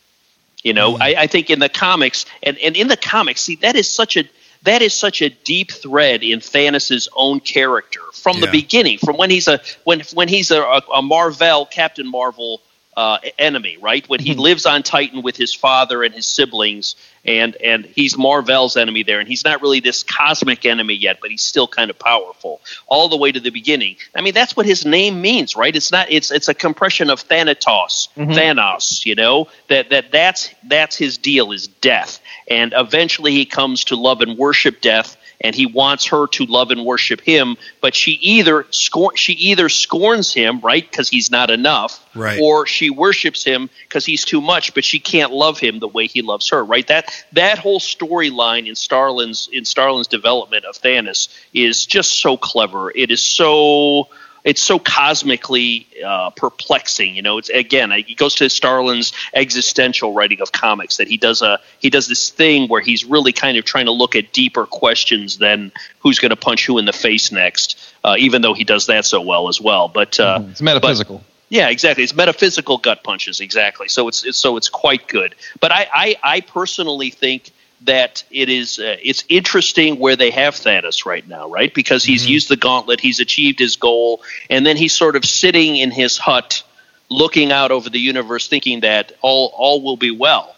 You know, Mm. I, I think in the comics and, and in the comics, see that is such a that is such a deep thread in Thanos' own character from the beginning, from when he's a when when he's a, a, a Marvel Captain Marvel uh, enemy, right? When he lives on Titan with his father and his siblings, and and he's Marvel's enemy there, and he's not really this cosmic enemy yet, but he's still kind of powerful all the way to the beginning. I mean, that's what his name means, right? It's not. It's it's a compression of Thanatos, Thanos. You know that that that's that's his deal is death, and eventually he comes to love and worship death. And he wants her to love and worship him, but she either scorn she either scorns him, right, because he's not enough, Right. or she worships him because he's too much, but she can't love him the way he loves her. Right? That that whole storyline in Starlin's in Starlin's development of Thanos is just so clever. It is so it's so cosmically uh, perplexing. You know, it's again it goes to Starlin's existential writing of comics that he does a he does this thing where he's really kind of trying to look at deeper questions than who's going to punch who in the face next. Uh, even though he does that so well as well, but uh, It's metaphysical. Yeah, exactly. It's metaphysical gut punches, exactly. So it's, it's so it's quite good. But I, I, I personally think that it is uh, it's interesting where they have Thanos right now, right? Because he's Mm-hmm. used the gauntlet, he's achieved his goal, and then he's sort of sitting in his hut, looking out over the universe, thinking that all all will be well.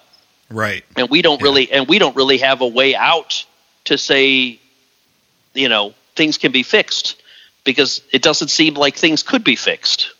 Right. And we don't really and we don't really have a way out to say, you know, things can be fixed because it doesn't seem like things could be fixed.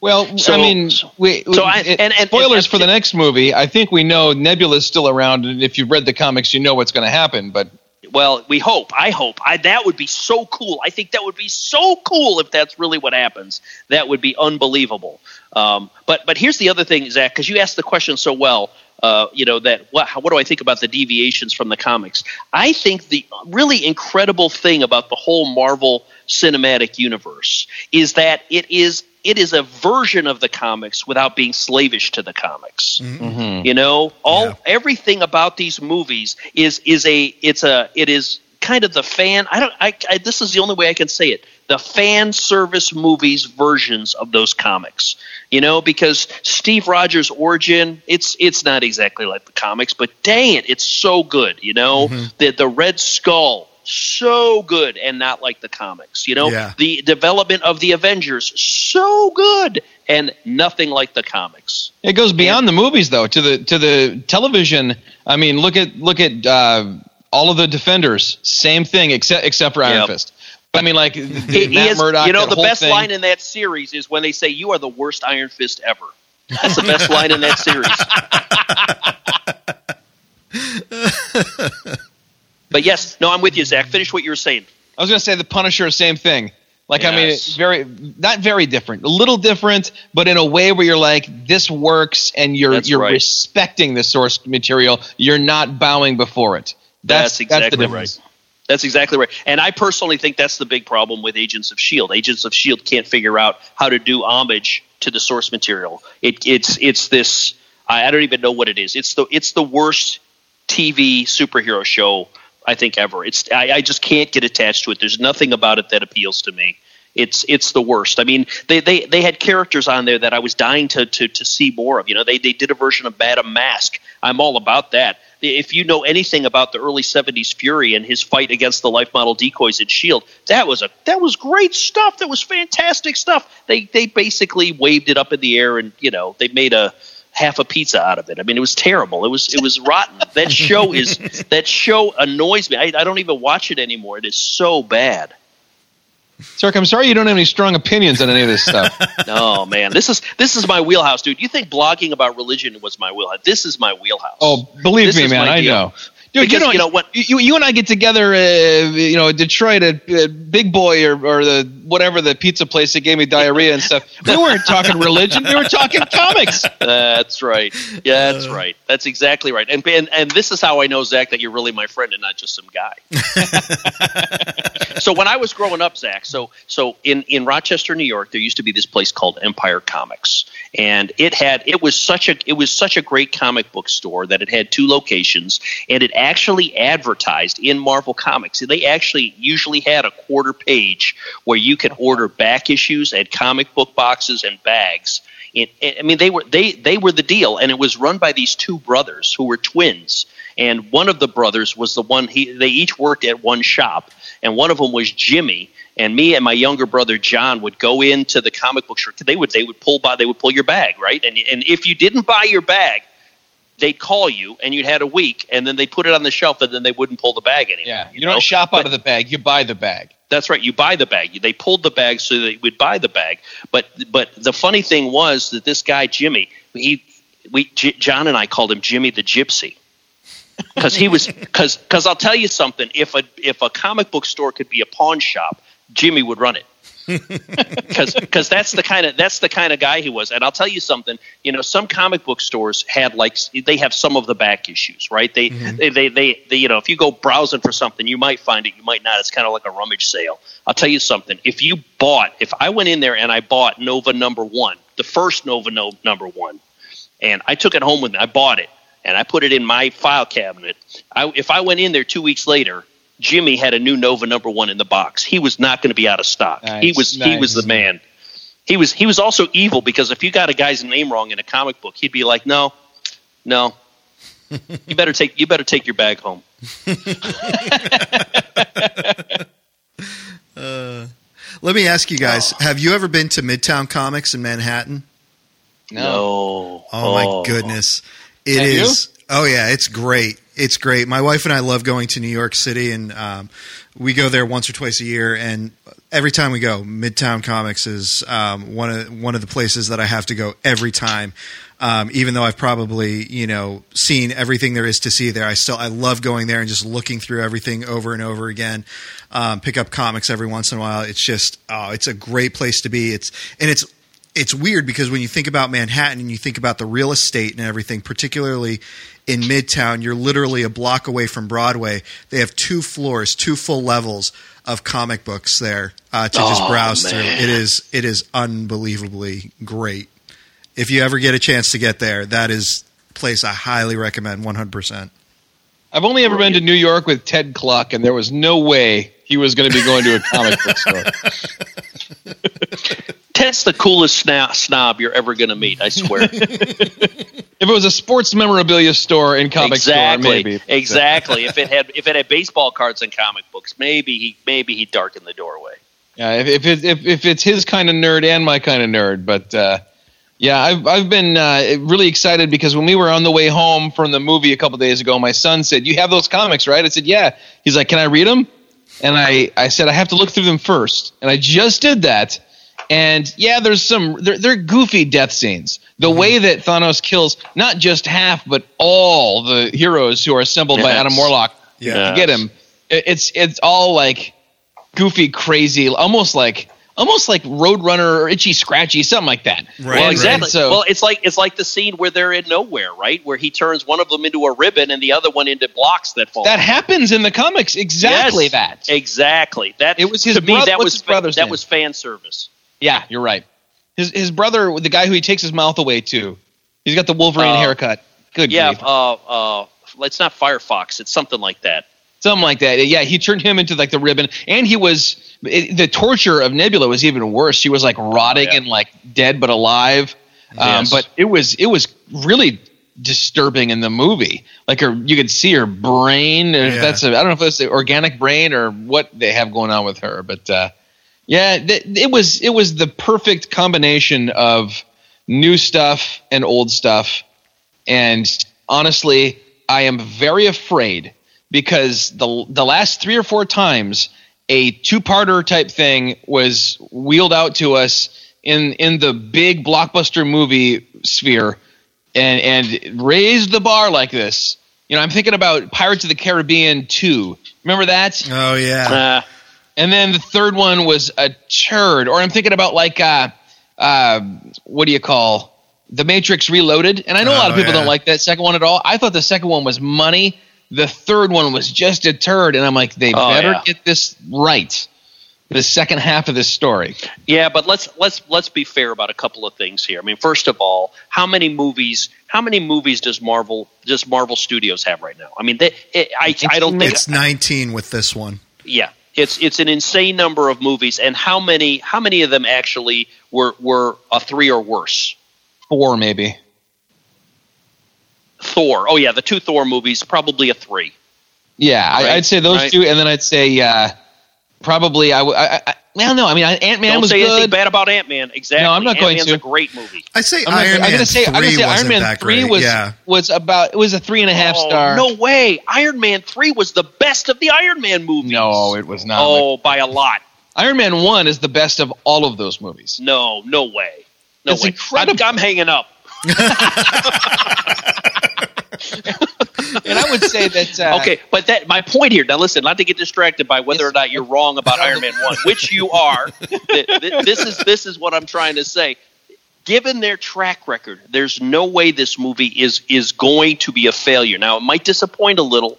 Well, So- I mean, we, so I- it- and- and- spoilers and- for the next movie. I think we know Nebula's still around, and if you've read the comics, you know what's going to happen. But Well, we hope. I hope. I, that would be so cool. I think that would be so cool if that's really what happens. That would be unbelievable. Um, but but here's the other thing, Zach, because you asked the question so well. Uh, you know that what what do I think about the deviations from the comics? I think the really incredible thing about the whole Marvel cinematic universe is that it is it is a version of the comics without being slavish to the comics. Mm-hmm. Mm-hmm. You know, all Yeah. everything about these movies is is a it's a it is kind of the fan. I don't. I, I this is the only way I can say it. The fan service movies versions of those comics. You know, because Steve Rogers' origin, it's it's not exactly like the comics, but dang it, it's so good. You know, mm-hmm. the the Red Skull. So good and not like the comics, you know. Yeah. The development of the Avengers, so good and nothing like the comics. it goes beyond the movies, though, to the to the television. I mean, look at look at uh, all of the Defenders. Same thing, except except for Iron Yep. Fist. I mean, like *laughs* He- Matt he is- Murdock. you know, the best thing. line in that series is when they say, "You are the worst Iron Fist ever." That's the best line in that series. *laughs* but yes, no, I'm with you, Zach. Finish what you were saying. I was going to say the Punisher, same thing. Like I mean, it's very not very different, a little different, but in a way where you're like, this works, and you're That's you're right. respecting the source material. You're not bowing before it. That's, the exactly difference. right. That's exactly right. And I personally think that's the big problem with Agents of Shield. Agents of Shield can't figure out how to do homage to the source material. It, it's it's this. I, I don't even know what it is. It's the it's the worst TV superhero show I think ever. It's I, I just can't get attached to it. There's nothing about it that appeals to me. It's it's the worst. I mean, they, they, they had characters on there that I was dying to, to, to see more of. You know, they, they did a version of Madame Masque. I'm all about that. If you know anything about the early '70s Fury and his fight against the life model decoys in Shield, that was a that was great stuff. That was fantastic stuff. They they basically waved it up in the air and you know they made a half a pizza out of it. I mean, it was terrible. It was it was rotten. That show is *laughs* that show annoys me. I, I don't even watch it anymore. It is so bad. Sir, I'm sorry you don't have any strong opinions on any of this stuff. *laughs* Oh man, this is this is my wheelhouse, dude. You think blogging about religion was my wheelhouse? This is my wheelhouse. oh, believe This me, man, my I deal. know. Dude, Because, you know, you know, what- you, you and I get together, uh, you know, Detroit at uh, Big Boy or, or the whatever the pizza place that gave me diarrhea and stuff. We weren't talking religion; we were talking comics. That's right. Yeah, that's uh. right. That's exactly right. And, and and this is how I know Zach that you're really my friend and not just some guy. *laughs* so when I was growing up, Zach, so so in in Rochester, New York, there used to be this place called Empire Comics, and it had it was such a it was such a great comic book store that it had two locations, and it actually advertised in Marvel Comics. They actually usually had a quarter page where you could order back issues at comic book boxes and bags. It, I mean, they were they they were the deal, and it was run by these two brothers who were twins. And one of the brothers was the one he they each worked at one shop, and one of them was Jimmy. And me and my younger brother John would go into the comic book store. They would they would pull by they would pull your bag right, and and if you didn't buy your bag, they'd call you, and you'd had a week, and then they put it on the shelf, and then they wouldn't pull the bag anymore. Yeah, you, know? don't shop out But- of the bag; you buy the bag. that's right. You buy the bag. They pulled the bag so they would buy the bag. But but the funny thing was that this guy Jimmy, he we J- John and I called him Jimmy the Gypsy because he was because because I'll tell you something. If a if a comic book store could be a pawn shop, Jimmy would run it. *laughs* Because that's the kind of that's the kind of guy he was, and I'll tell you something. You know, some comic book stores had like they have some of the back issues, right? They, mm-hmm. they, they they they you know if you go browsing for something, you might find it, you might not. It's kind of like a rummage sale. I'll tell you something. If you bought, if I went in there and I bought Nova number one, the first Nova no, number one, and I took it home with me, I bought it and I put it in my file cabinet. I, if I went in there two weeks later, Jimmy had a new Nova number one in the box. He was not going to be out of stock. he Nice, was he was the man. he was he was also evil because if you got a guy's name wrong in a comic book, he'd be like, "No, no, you better take you better take your bag home." *laughs* Uh, let me ask you guys: Have you ever been to Midtown Comics in Manhattan? No. Oh, my goodness, it Have you? Oh yeah, it's great. It's great. My wife and I love going to New York City, and um, we go there once or twice a year. And every time we go, Midtown Comics is um, one of one of the places that I have to go every time. Um, even though I've probably you know seen everything there is to see there, I still I love going there and just looking through everything over and over again. Um, pick up comics every once in a while. It's just oh, it's a great place to be. It's and it's it's weird because when you think about Manhattan and you think about the real estate and everything, particularly in Midtown, you're literally a block away from Broadway. They have two floors, two full levels of comic books there uh, to just Oh, browse man. through. It is it is unbelievably great. If you ever get a chance to get there, that is a place I highly recommend 100%. I've only ever been to New York with Ted Kluck, and there was no way he was going to be going to a comic book store. *laughs* Ted's the coolest snob, snob you're ever going to meet. I swear. *laughs* If it was a sports memorabilia store in comic exactly. store, maybe. Exactly. if it had if it had baseball cards and comic books, maybe he maybe he'd darken the doorway. Yeah, if if, it, if if it's his kind of nerd and my kind of nerd, but uh, yeah, I've I've been uh, really excited because when we were on the way home from the movie a couple days ago, my son said, "You have those comics, right?" I said, "Yeah." He's like, "Can I read them?" And I I said, "I have to look through them first. and I just did that. And yeah, there's some they're, they're goofy death scenes. The mm-hmm. way that Thanos kills not just half, but all the heroes who are assembled by Adam Warlock Yeah. to get him. It's it's all like goofy, crazy, almost like almost like Roadrunner or Itchy Scratchy, something like that. Right, well, right. exactly. So well, it's like it's like the scene where they're in nowhere, right? Where he turns one of them into a ribbon and the other one into blocks that fall. that happens in the comics. Exactly Yes, that. Exactly. That It was his to me. that was his brother's that name? was fan service. Yeah, you're right. His his brother, the guy who he takes his mouth away to, he's got the Wolverine Uh, haircut. Good Yeah. grief. Uh, uh, it's not Firefox. It's something like that. something like that. Yeah, he turned him into like the ribbon, and he was it, the torture of Nebula was even worse. She was like rotting Oh, yeah. and like dead but alive. Um, Yes. But it was it was really disturbing in the movie. Like her, you could see her brain. If Yeah. That's a, I don't know if it's the organic brain or what they have going on with her, but uh, yeah, th- it was it was the perfect combination of new stuff and old stuff. And honestly, I am very afraid because the the last three or four times a two-parter type thing was wheeled out to us in in the big blockbuster movie sphere and and raised the bar like this. You know, I'm thinking about Pirates of the Caribbean 2. Remember that? Oh yeah. Uh, And then the third one was a turd. Or I'm thinking about like uh, uh, what do you call The Matrix Reloaded? And I know a lot of Oh, people yeah. don't like that second one at all. I thought the second one was money. The third one was just a turd, and I'm like, they Oh, better yeah. get this right. The second half of this story. Yeah, but let's let's let's be fair about a couple of things here. I mean, first of all, how many movies? How many movies does Marvel does Marvel Studios have right now? I mean, they, it, I I don't think. It's 19 with this one. Yeah, it's it's an insane number of movies, and how many how many of them actually were were a three or worse? Four, maybe. Thor. Oh yeah, the two Thor movies, probably a three. Yeah, Right, I, I'd say those right. two, and then I'd say uh, probably I, w- I, I well, no, I mean Ant Man was say anything good. bad about Ant Man. Exactly. No, I'm not going Ant-Man's to. a great movie. I say I'm, not, Iron I'm Man gonna say 3 I'm gonna say wasn't Iron Man that three great. was yeah. was about it was a three and a half Oh, star. No way. Iron Man three was the best of the Iron Man movies. no, it was not. Oh, by a lot. Iron Man one is the best of all of those movies. No, no way. No It's way. incredible. I'm, I'm hanging up. *laughs* *laughs* And I would say that uh, Okay, but that my point here. Now, listen, not to get distracted by whether or not you're wrong about *laughs* Iron Man one, which you are. Th- th- this is this is what I'm trying to say. Given their track record, there's no way this movie is is going to be a failure. Now, it might disappoint a little.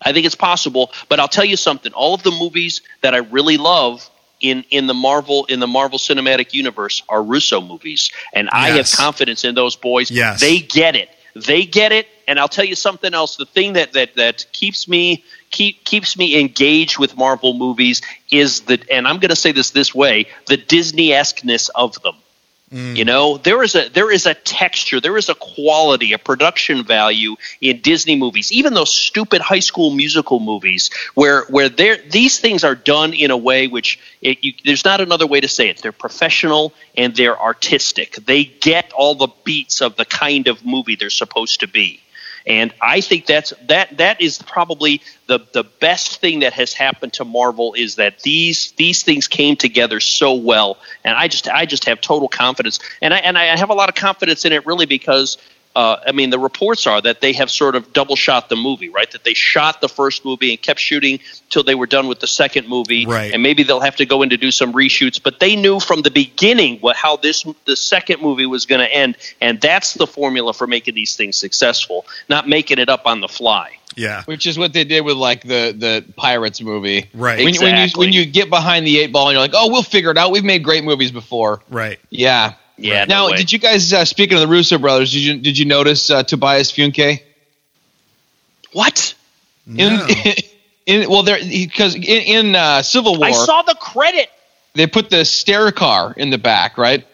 I think it's possible, but I'll tell you something. All of the movies that I really love in in the Marvel in the Marvel Cinematic Universe are Russo movies, and I have confidence in those boys. Yes. They get it. They get it. And I'll tell you something else. The thing that that that keeps me keep keeps me engaged with Marvel movies is the and I'm going to say this this way the Disney esqueness of them. Mm. You know, there is a there is a texture, there is a quality, a production value in Disney movies, even those stupid high school musical movies, where where there these things are done in a way which it, you, there's not another way to say it. They're professional and they're artistic. They get all the beats of the kind of movie they're supposed to be. And I think that's that that is probably the the best thing that has happened to Marvel is that these these things came together so well, and I just I just have total confidence, and I and I have a lot of confidence in it really because. Uh, I mean, the reports are that they have sort of double shot the movie, right? That they shot the first movie and kept shooting till they were done with the second movie, Right. and maybe they'll have to go in to do some reshoots. But they knew from the beginning what how this the second movie was going to end, and that's the formula for making these things successful, not making it up on the fly. Yeah. which is what they did with like the the Pirates movie. Right. When, you when you Exactly. when you get behind the eight ball and you're like, oh, we'll figure it out. We've made great movies before. Right. Yeah. Yeah. no now, way. did you guys uh, speaking of the Russo brothers? Did you did you notice uh, Tobias Funke? what? In, No. *laughs* in well, there because in, in uh, Civil War I saw the credit. they put the stair car in the back, right?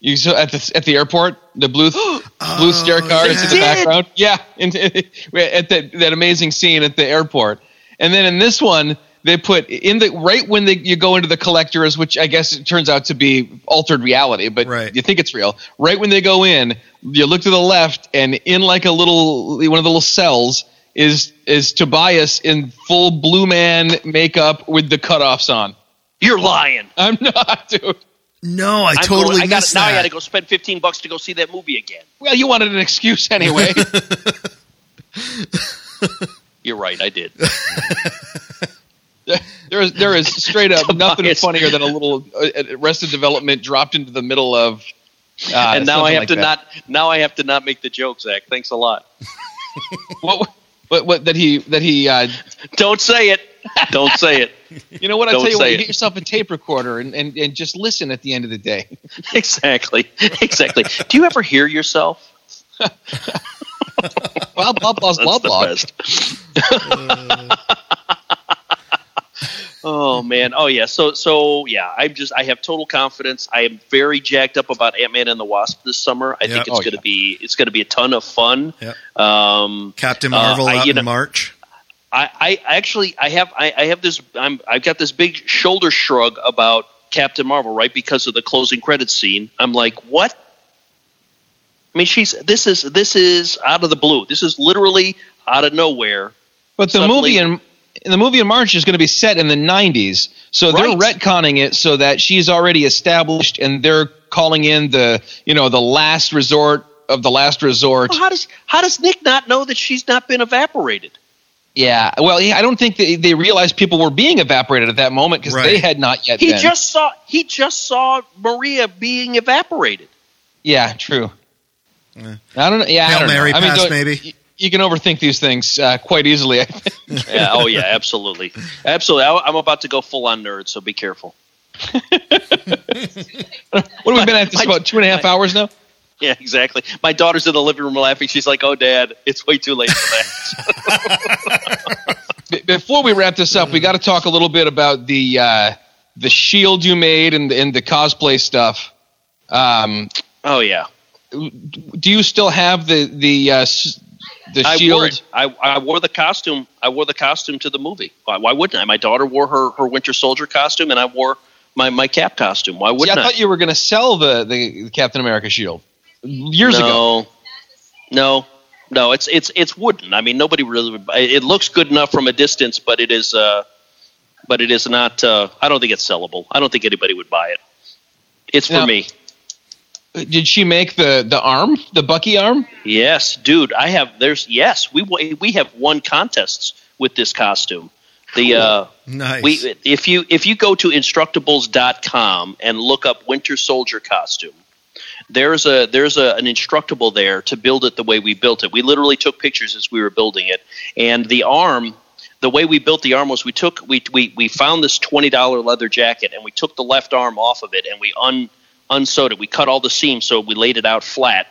You saw at the at the airport, the blue *gasps* blue stair car is in the Oh, did? background. Yeah, in, *laughs* at that that amazing scene at the airport. And then in this one, they put in the right when they, you go into the collectors, which I guess it turns out to be altered reality, but Right. you think it's real. Right when they go in, you look to the left, and in like a little one of the little cells is is Tobias in full blue man makeup with the cutoffs on. You're lying. I'm not, *laughs* dude. No, I I'm totally going, I got missed now. I that. got to go spend fifteen bucks to go see that movie again. Well, you wanted an excuse anyway. *laughs* You're right. I did. *laughs* there is there is straight up *laughs* nothing funnier than a little uh, Arrested Development dropped into the middle of. Uh, and now I have like to that. not. Now I have to not make the joke, Zach. Thanks a lot. *laughs* What, what, what that he that he. Uh, Don't say it. Don't say it. *laughs* you know what I tell you what, you get yourself a tape recorder and, and, and just listen at the end of the day. Exactly. Exactly. Do you ever hear yourself? Well, blah blah blah blah. Best. oh man. Oh yeah. So so yeah. I'm just. I have total confidence. I am very jacked up about Ant Man and the Wasp this summer. I Yeah. think it's Oh, going to yeah. be. It's going to be a ton of fun. Yep. Um, Captain Uh, Marvel I- out you in know- March. I, I actually I have I, I have this I'm I've got this big shoulder shrug about Captain Marvel right because of the closing credits scene. I'm like, what? I mean, she's this is this is out of the blue. This is literally out of nowhere. But the Suddenly- movie in, in the movie in March is going to be set in the 90s, so they're retconning it so that she's already established, and they're calling in the you know the last resort of the last resort. Well, how does how does Nick not know that she's not been evaporated? Yeah, well, I don't think they, they realized people were being evaporated at that moment because Right. they had not yet. He been. just saw he just saw Maria being evaporated. yeah, true. Yeah. I don't know. Yeah, I Hail don't Mary know. I mean, pass, maybe. You can overthink these things uh, quite easily. I think. *laughs* Yeah, oh yeah, absolutely, absolutely. I, I'm about to go full on nerd, so be careful. *laughs* what have we been at this My- about two and a half my- hours now? Yeah, exactly. My daughter's in the living room laughing. She's like, "Oh, Dad, it's way too late for that." *laughs* Before we wrap this up, we got to talk a little bit about the uh, the shield you made and, and the cosplay stuff. Um, oh yeah, do you still have the the uh, the I shield? wore it. I, I wore the costume. I wore the costume to the movie. Why, why wouldn't I? My daughter wore her, her Winter Soldier costume, and I wore my, my Cap costume. Why wouldn't I I thought you were going to sell the, the Captain America shield years ago. no, no, no. It's it's it's wooden. I mean, nobody really. It looks good enough from a distance, but it is. Uh, but it is not. Uh, I don't think it's sellable. I don't think anybody would buy it. It's for Now- me. Did she make the the arm, the Bucky arm? Yes, dude. I have. There's yes. We we have won contests with this costume. The uh, Nice. we if you if you go to instructables.com and look up Winter Soldier costume, there's a there's a, an instructable there to build it the way we built it. We literally took pictures as we were building it, and the arm. The way we built the arm was we took we we, we found this twenty dollar leather jacket and we took the left arm off of it and we un unsewed it. We cut all the seams so we laid it out flat,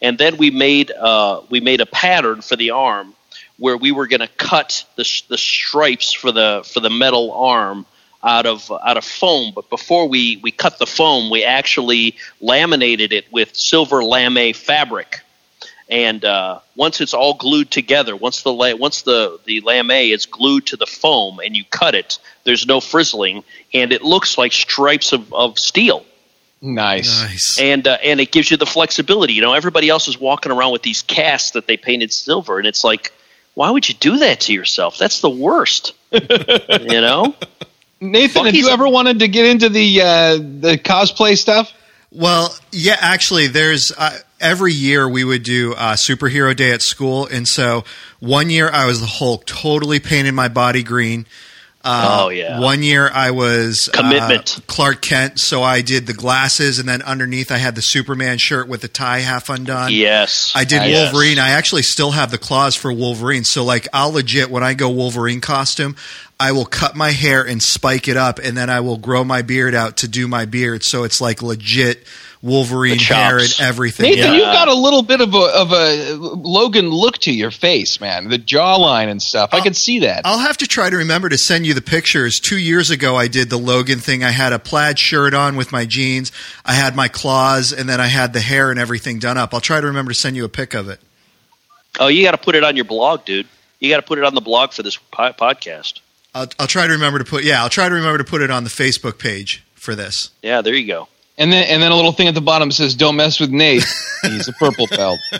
and then we made uh, we made a pattern for the arm where we were going to cut the the stripes for the for the metal arm out of out of foam. But before we we cut the foam, we actually laminated it with silver lame fabric. And uh, once it's all glued together, once the la- once the the lame is glued to the foam, and you cut it, there's no frizzling, and it looks like stripes of, of steel Nice. Nice. and uh, and it gives you the flexibility. You know, everybody else is walking around with these casts that they painted silver, and it's like, why would you do that to yourself? That's the worst. *laughs* you know, Nathan, have Funky's you ever wanted to get into the uh, the cosplay stuff? Well, yeah, actually, there's uh, every year we would do uh, superhero day at school, and so one year I was the Hulk, totally painted my body green. Uh, Oh, yeah. One year I was uh, Commitment. Clark Kent, so I did the glasses, and then underneath I had the Superman shirt with the tie half undone. yes, I did Yes. Wolverine. I actually still have the claws for Wolverine. So like I'll legit when I go Wolverine costume, I will cut my hair and spike it up and then I will grow my beard out to do my beard. So it's like legit Wolverine The hair and everything. Nathan, yeah. you've got a little bit of a of a Logan look to your face, man. The jawline and stuff. I can see that. I'll have to try to remember to send you the pictures. Two years ago, I did the Logan thing. I had a plaid shirt on with my jeans. I had my claws, and then I had the hair and everything done up. I'll try to remember to send you a pic of it. Oh, you got to put it on your blog, dude. You got to put it on the blog for this po- podcast. I'll, I'll try to remember to put. Yeah, I'll try to remember to put it on the Facebook page for this. Yeah, there you go. And then and then a little thing at the bottom says, "Don't mess with Nate. He's a purple belt." *laughs*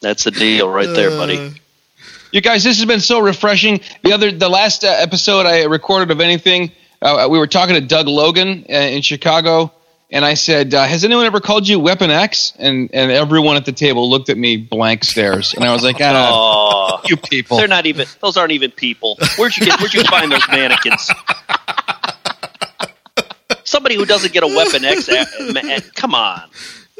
That's the deal right there, buddy. You guys, this has been so refreshing. The other, the last uh, episode I recorded of anything, uh, we were talking to Doug Logan uh, in Chicago, and I said, uh, "Has anyone ever called you Weapon X?" And and everyone at the table looked at me blank stares, and I was like, "Ah, Oh, you people." they're not even. Those aren't even people. Where'd you get? Where'd you find those mannequins? Somebody who doesn't get a Weapon X. Uh, a- *laughs* ma- uh, Come on,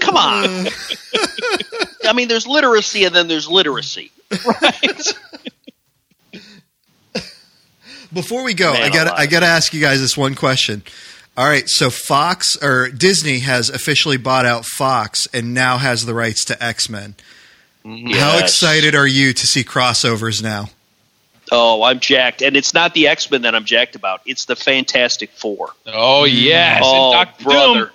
come on. Mm. *laughs* I mean, there's literacy and then there's literacy. right? *laughs* Before we go, Man I got I got to ask you guys this one question. All right, so Fox or Disney has officially bought out Fox and now has the rights to X Men. Mm-hmm. How excited are you to see crossovers now? Oh, I'm jacked, and it's not the X Men that I'm jacked about. It's the Fantastic Four. Oh mm. yes, oh, and Dr. brother. Doom.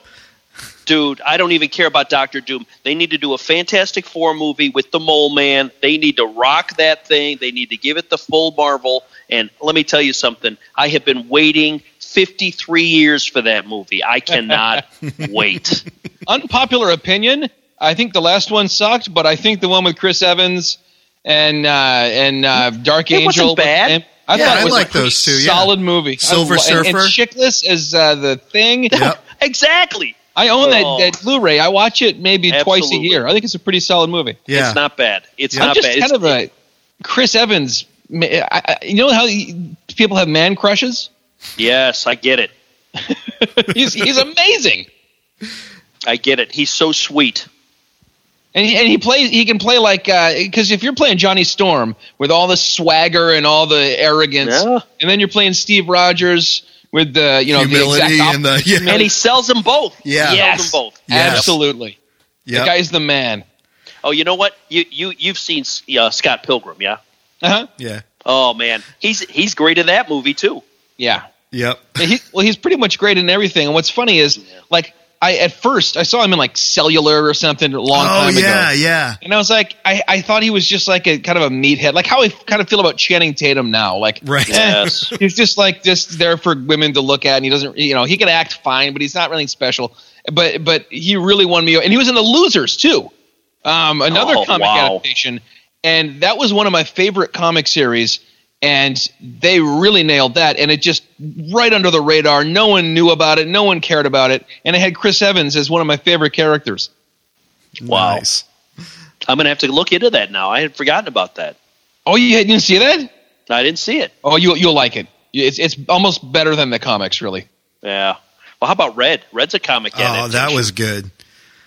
Dude, I don't even care about Doctor Doom. They need to do a Fantastic Four movie with the Mole Man. They need to rock that thing. They need to give it the full Marvel. And let me tell you something. I have been waiting 53 years for that movie. I cannot *laughs* wait. Unpopular opinion. I think the last one sucked, but I think the one with Chris Evans and uh, and uh, Dark It wasn't Angel. bad. and- I Yeah, thought I it was like a those two, yeah. Solid movie. Silver I, Surfer. and, Chiklis as uh, the thing. Yep. *laughs* exactly. I own that, Oh. that Blu-ray. I watch it maybe twice a year. I think it's a pretty solid movie. Yeah. It's not bad. It's Yeah. I'm not just bad. kind It's- of a Chris Evans. I, I, you know how you- people have man crushes? yes, I get it. *laughs* he's he's amazing, I get it. He's so sweet. And he, and he plays. He can play like because if you're playing Johnny Storm with all the swagger and all the arrogance, Yeah. and then you're playing Steve Rogers with the you know Humility the exact and the yeah. And he sells them both. Yeah. Yes. sells them both. Yes. absolutely. Yep. The guy's the man. Oh, you know what? You you you've seen uh, Scott Pilgrim, yeah? Uh-huh. yeah. Oh man, he's he's great in that movie too. Yeah. Yep. He, well, he's pretty much great in everything. And what's funny is, like, I at first I saw him in like Cellular or something a long Oh time yeah, ago, yeah. Yeah. And I was like, I, I thought he was just like a kind of a meathead, like how I kind of feel about Channing Tatum now. Like, Right. eh, Yes. he's just like just there for women to look at, and he doesn't, you know, he can act fine, but he's not really special. But but he really won me, over and he was in the Losers too, um, another Oh, comic wow. adaptation, and that was one of my favorite comic series. And they really nailed that, and it just right under the radar. No one knew about it, no one cared about it, and it had Chris Evans as one of my favorite characters. Wow. Nice. I'm gonna have to look into that now. I had forgotten about that. Oh, you didn't see that? I didn't see it. Oh, you you'll like it. It's it's almost better than the comics, really. Yeah. Well, how about Red? Red's a comic. Oh, that was good.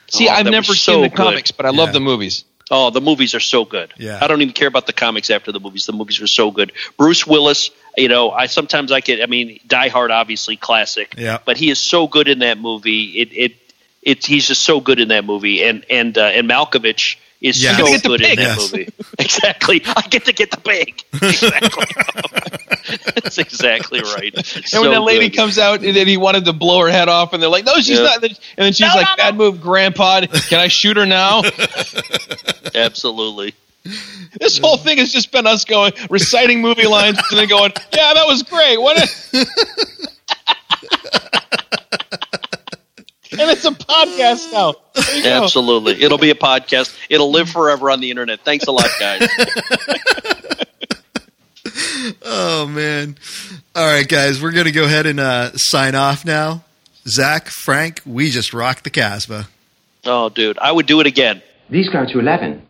See, Oh, I've never seen so the good. comics, but I love the movies. Oh, the movies are so good. Yeah. I don't even care about the comics after the movies. The movies were so good. Bruce Willis, you know, I sometimes I get. I mean, Die Hard, obviously classic. Yeah. But he is so good in that movie. It it it he's just so good in that movie. And and uh, and Malkovich, is Yeah. so I get the good in that Yes. movie. *laughs* Exactly. I get to get the pig. *laughs* Exactly. That's exactly right. And when that lady comes out and then he wanted to blow her head off, and they're like, "No, she's Yeah. not." And then she's No, like, no, no. "Bad move, Grandpa. Can I shoot her now?" *laughs* absolutely. this whole thing has just been us going reciting movie lines and then going, "Yeah, that was great." What? A- and it's a podcast now. There you go. Absolutely. It'll be a podcast. It'll live forever on the internet. Thanks a lot, guys. *laughs* Oh man! All right, guys, we're gonna go ahead and uh, sign off now. Zach, Frank, we just rocked the Casbah. Oh, dude. I would do it again. These go to 11.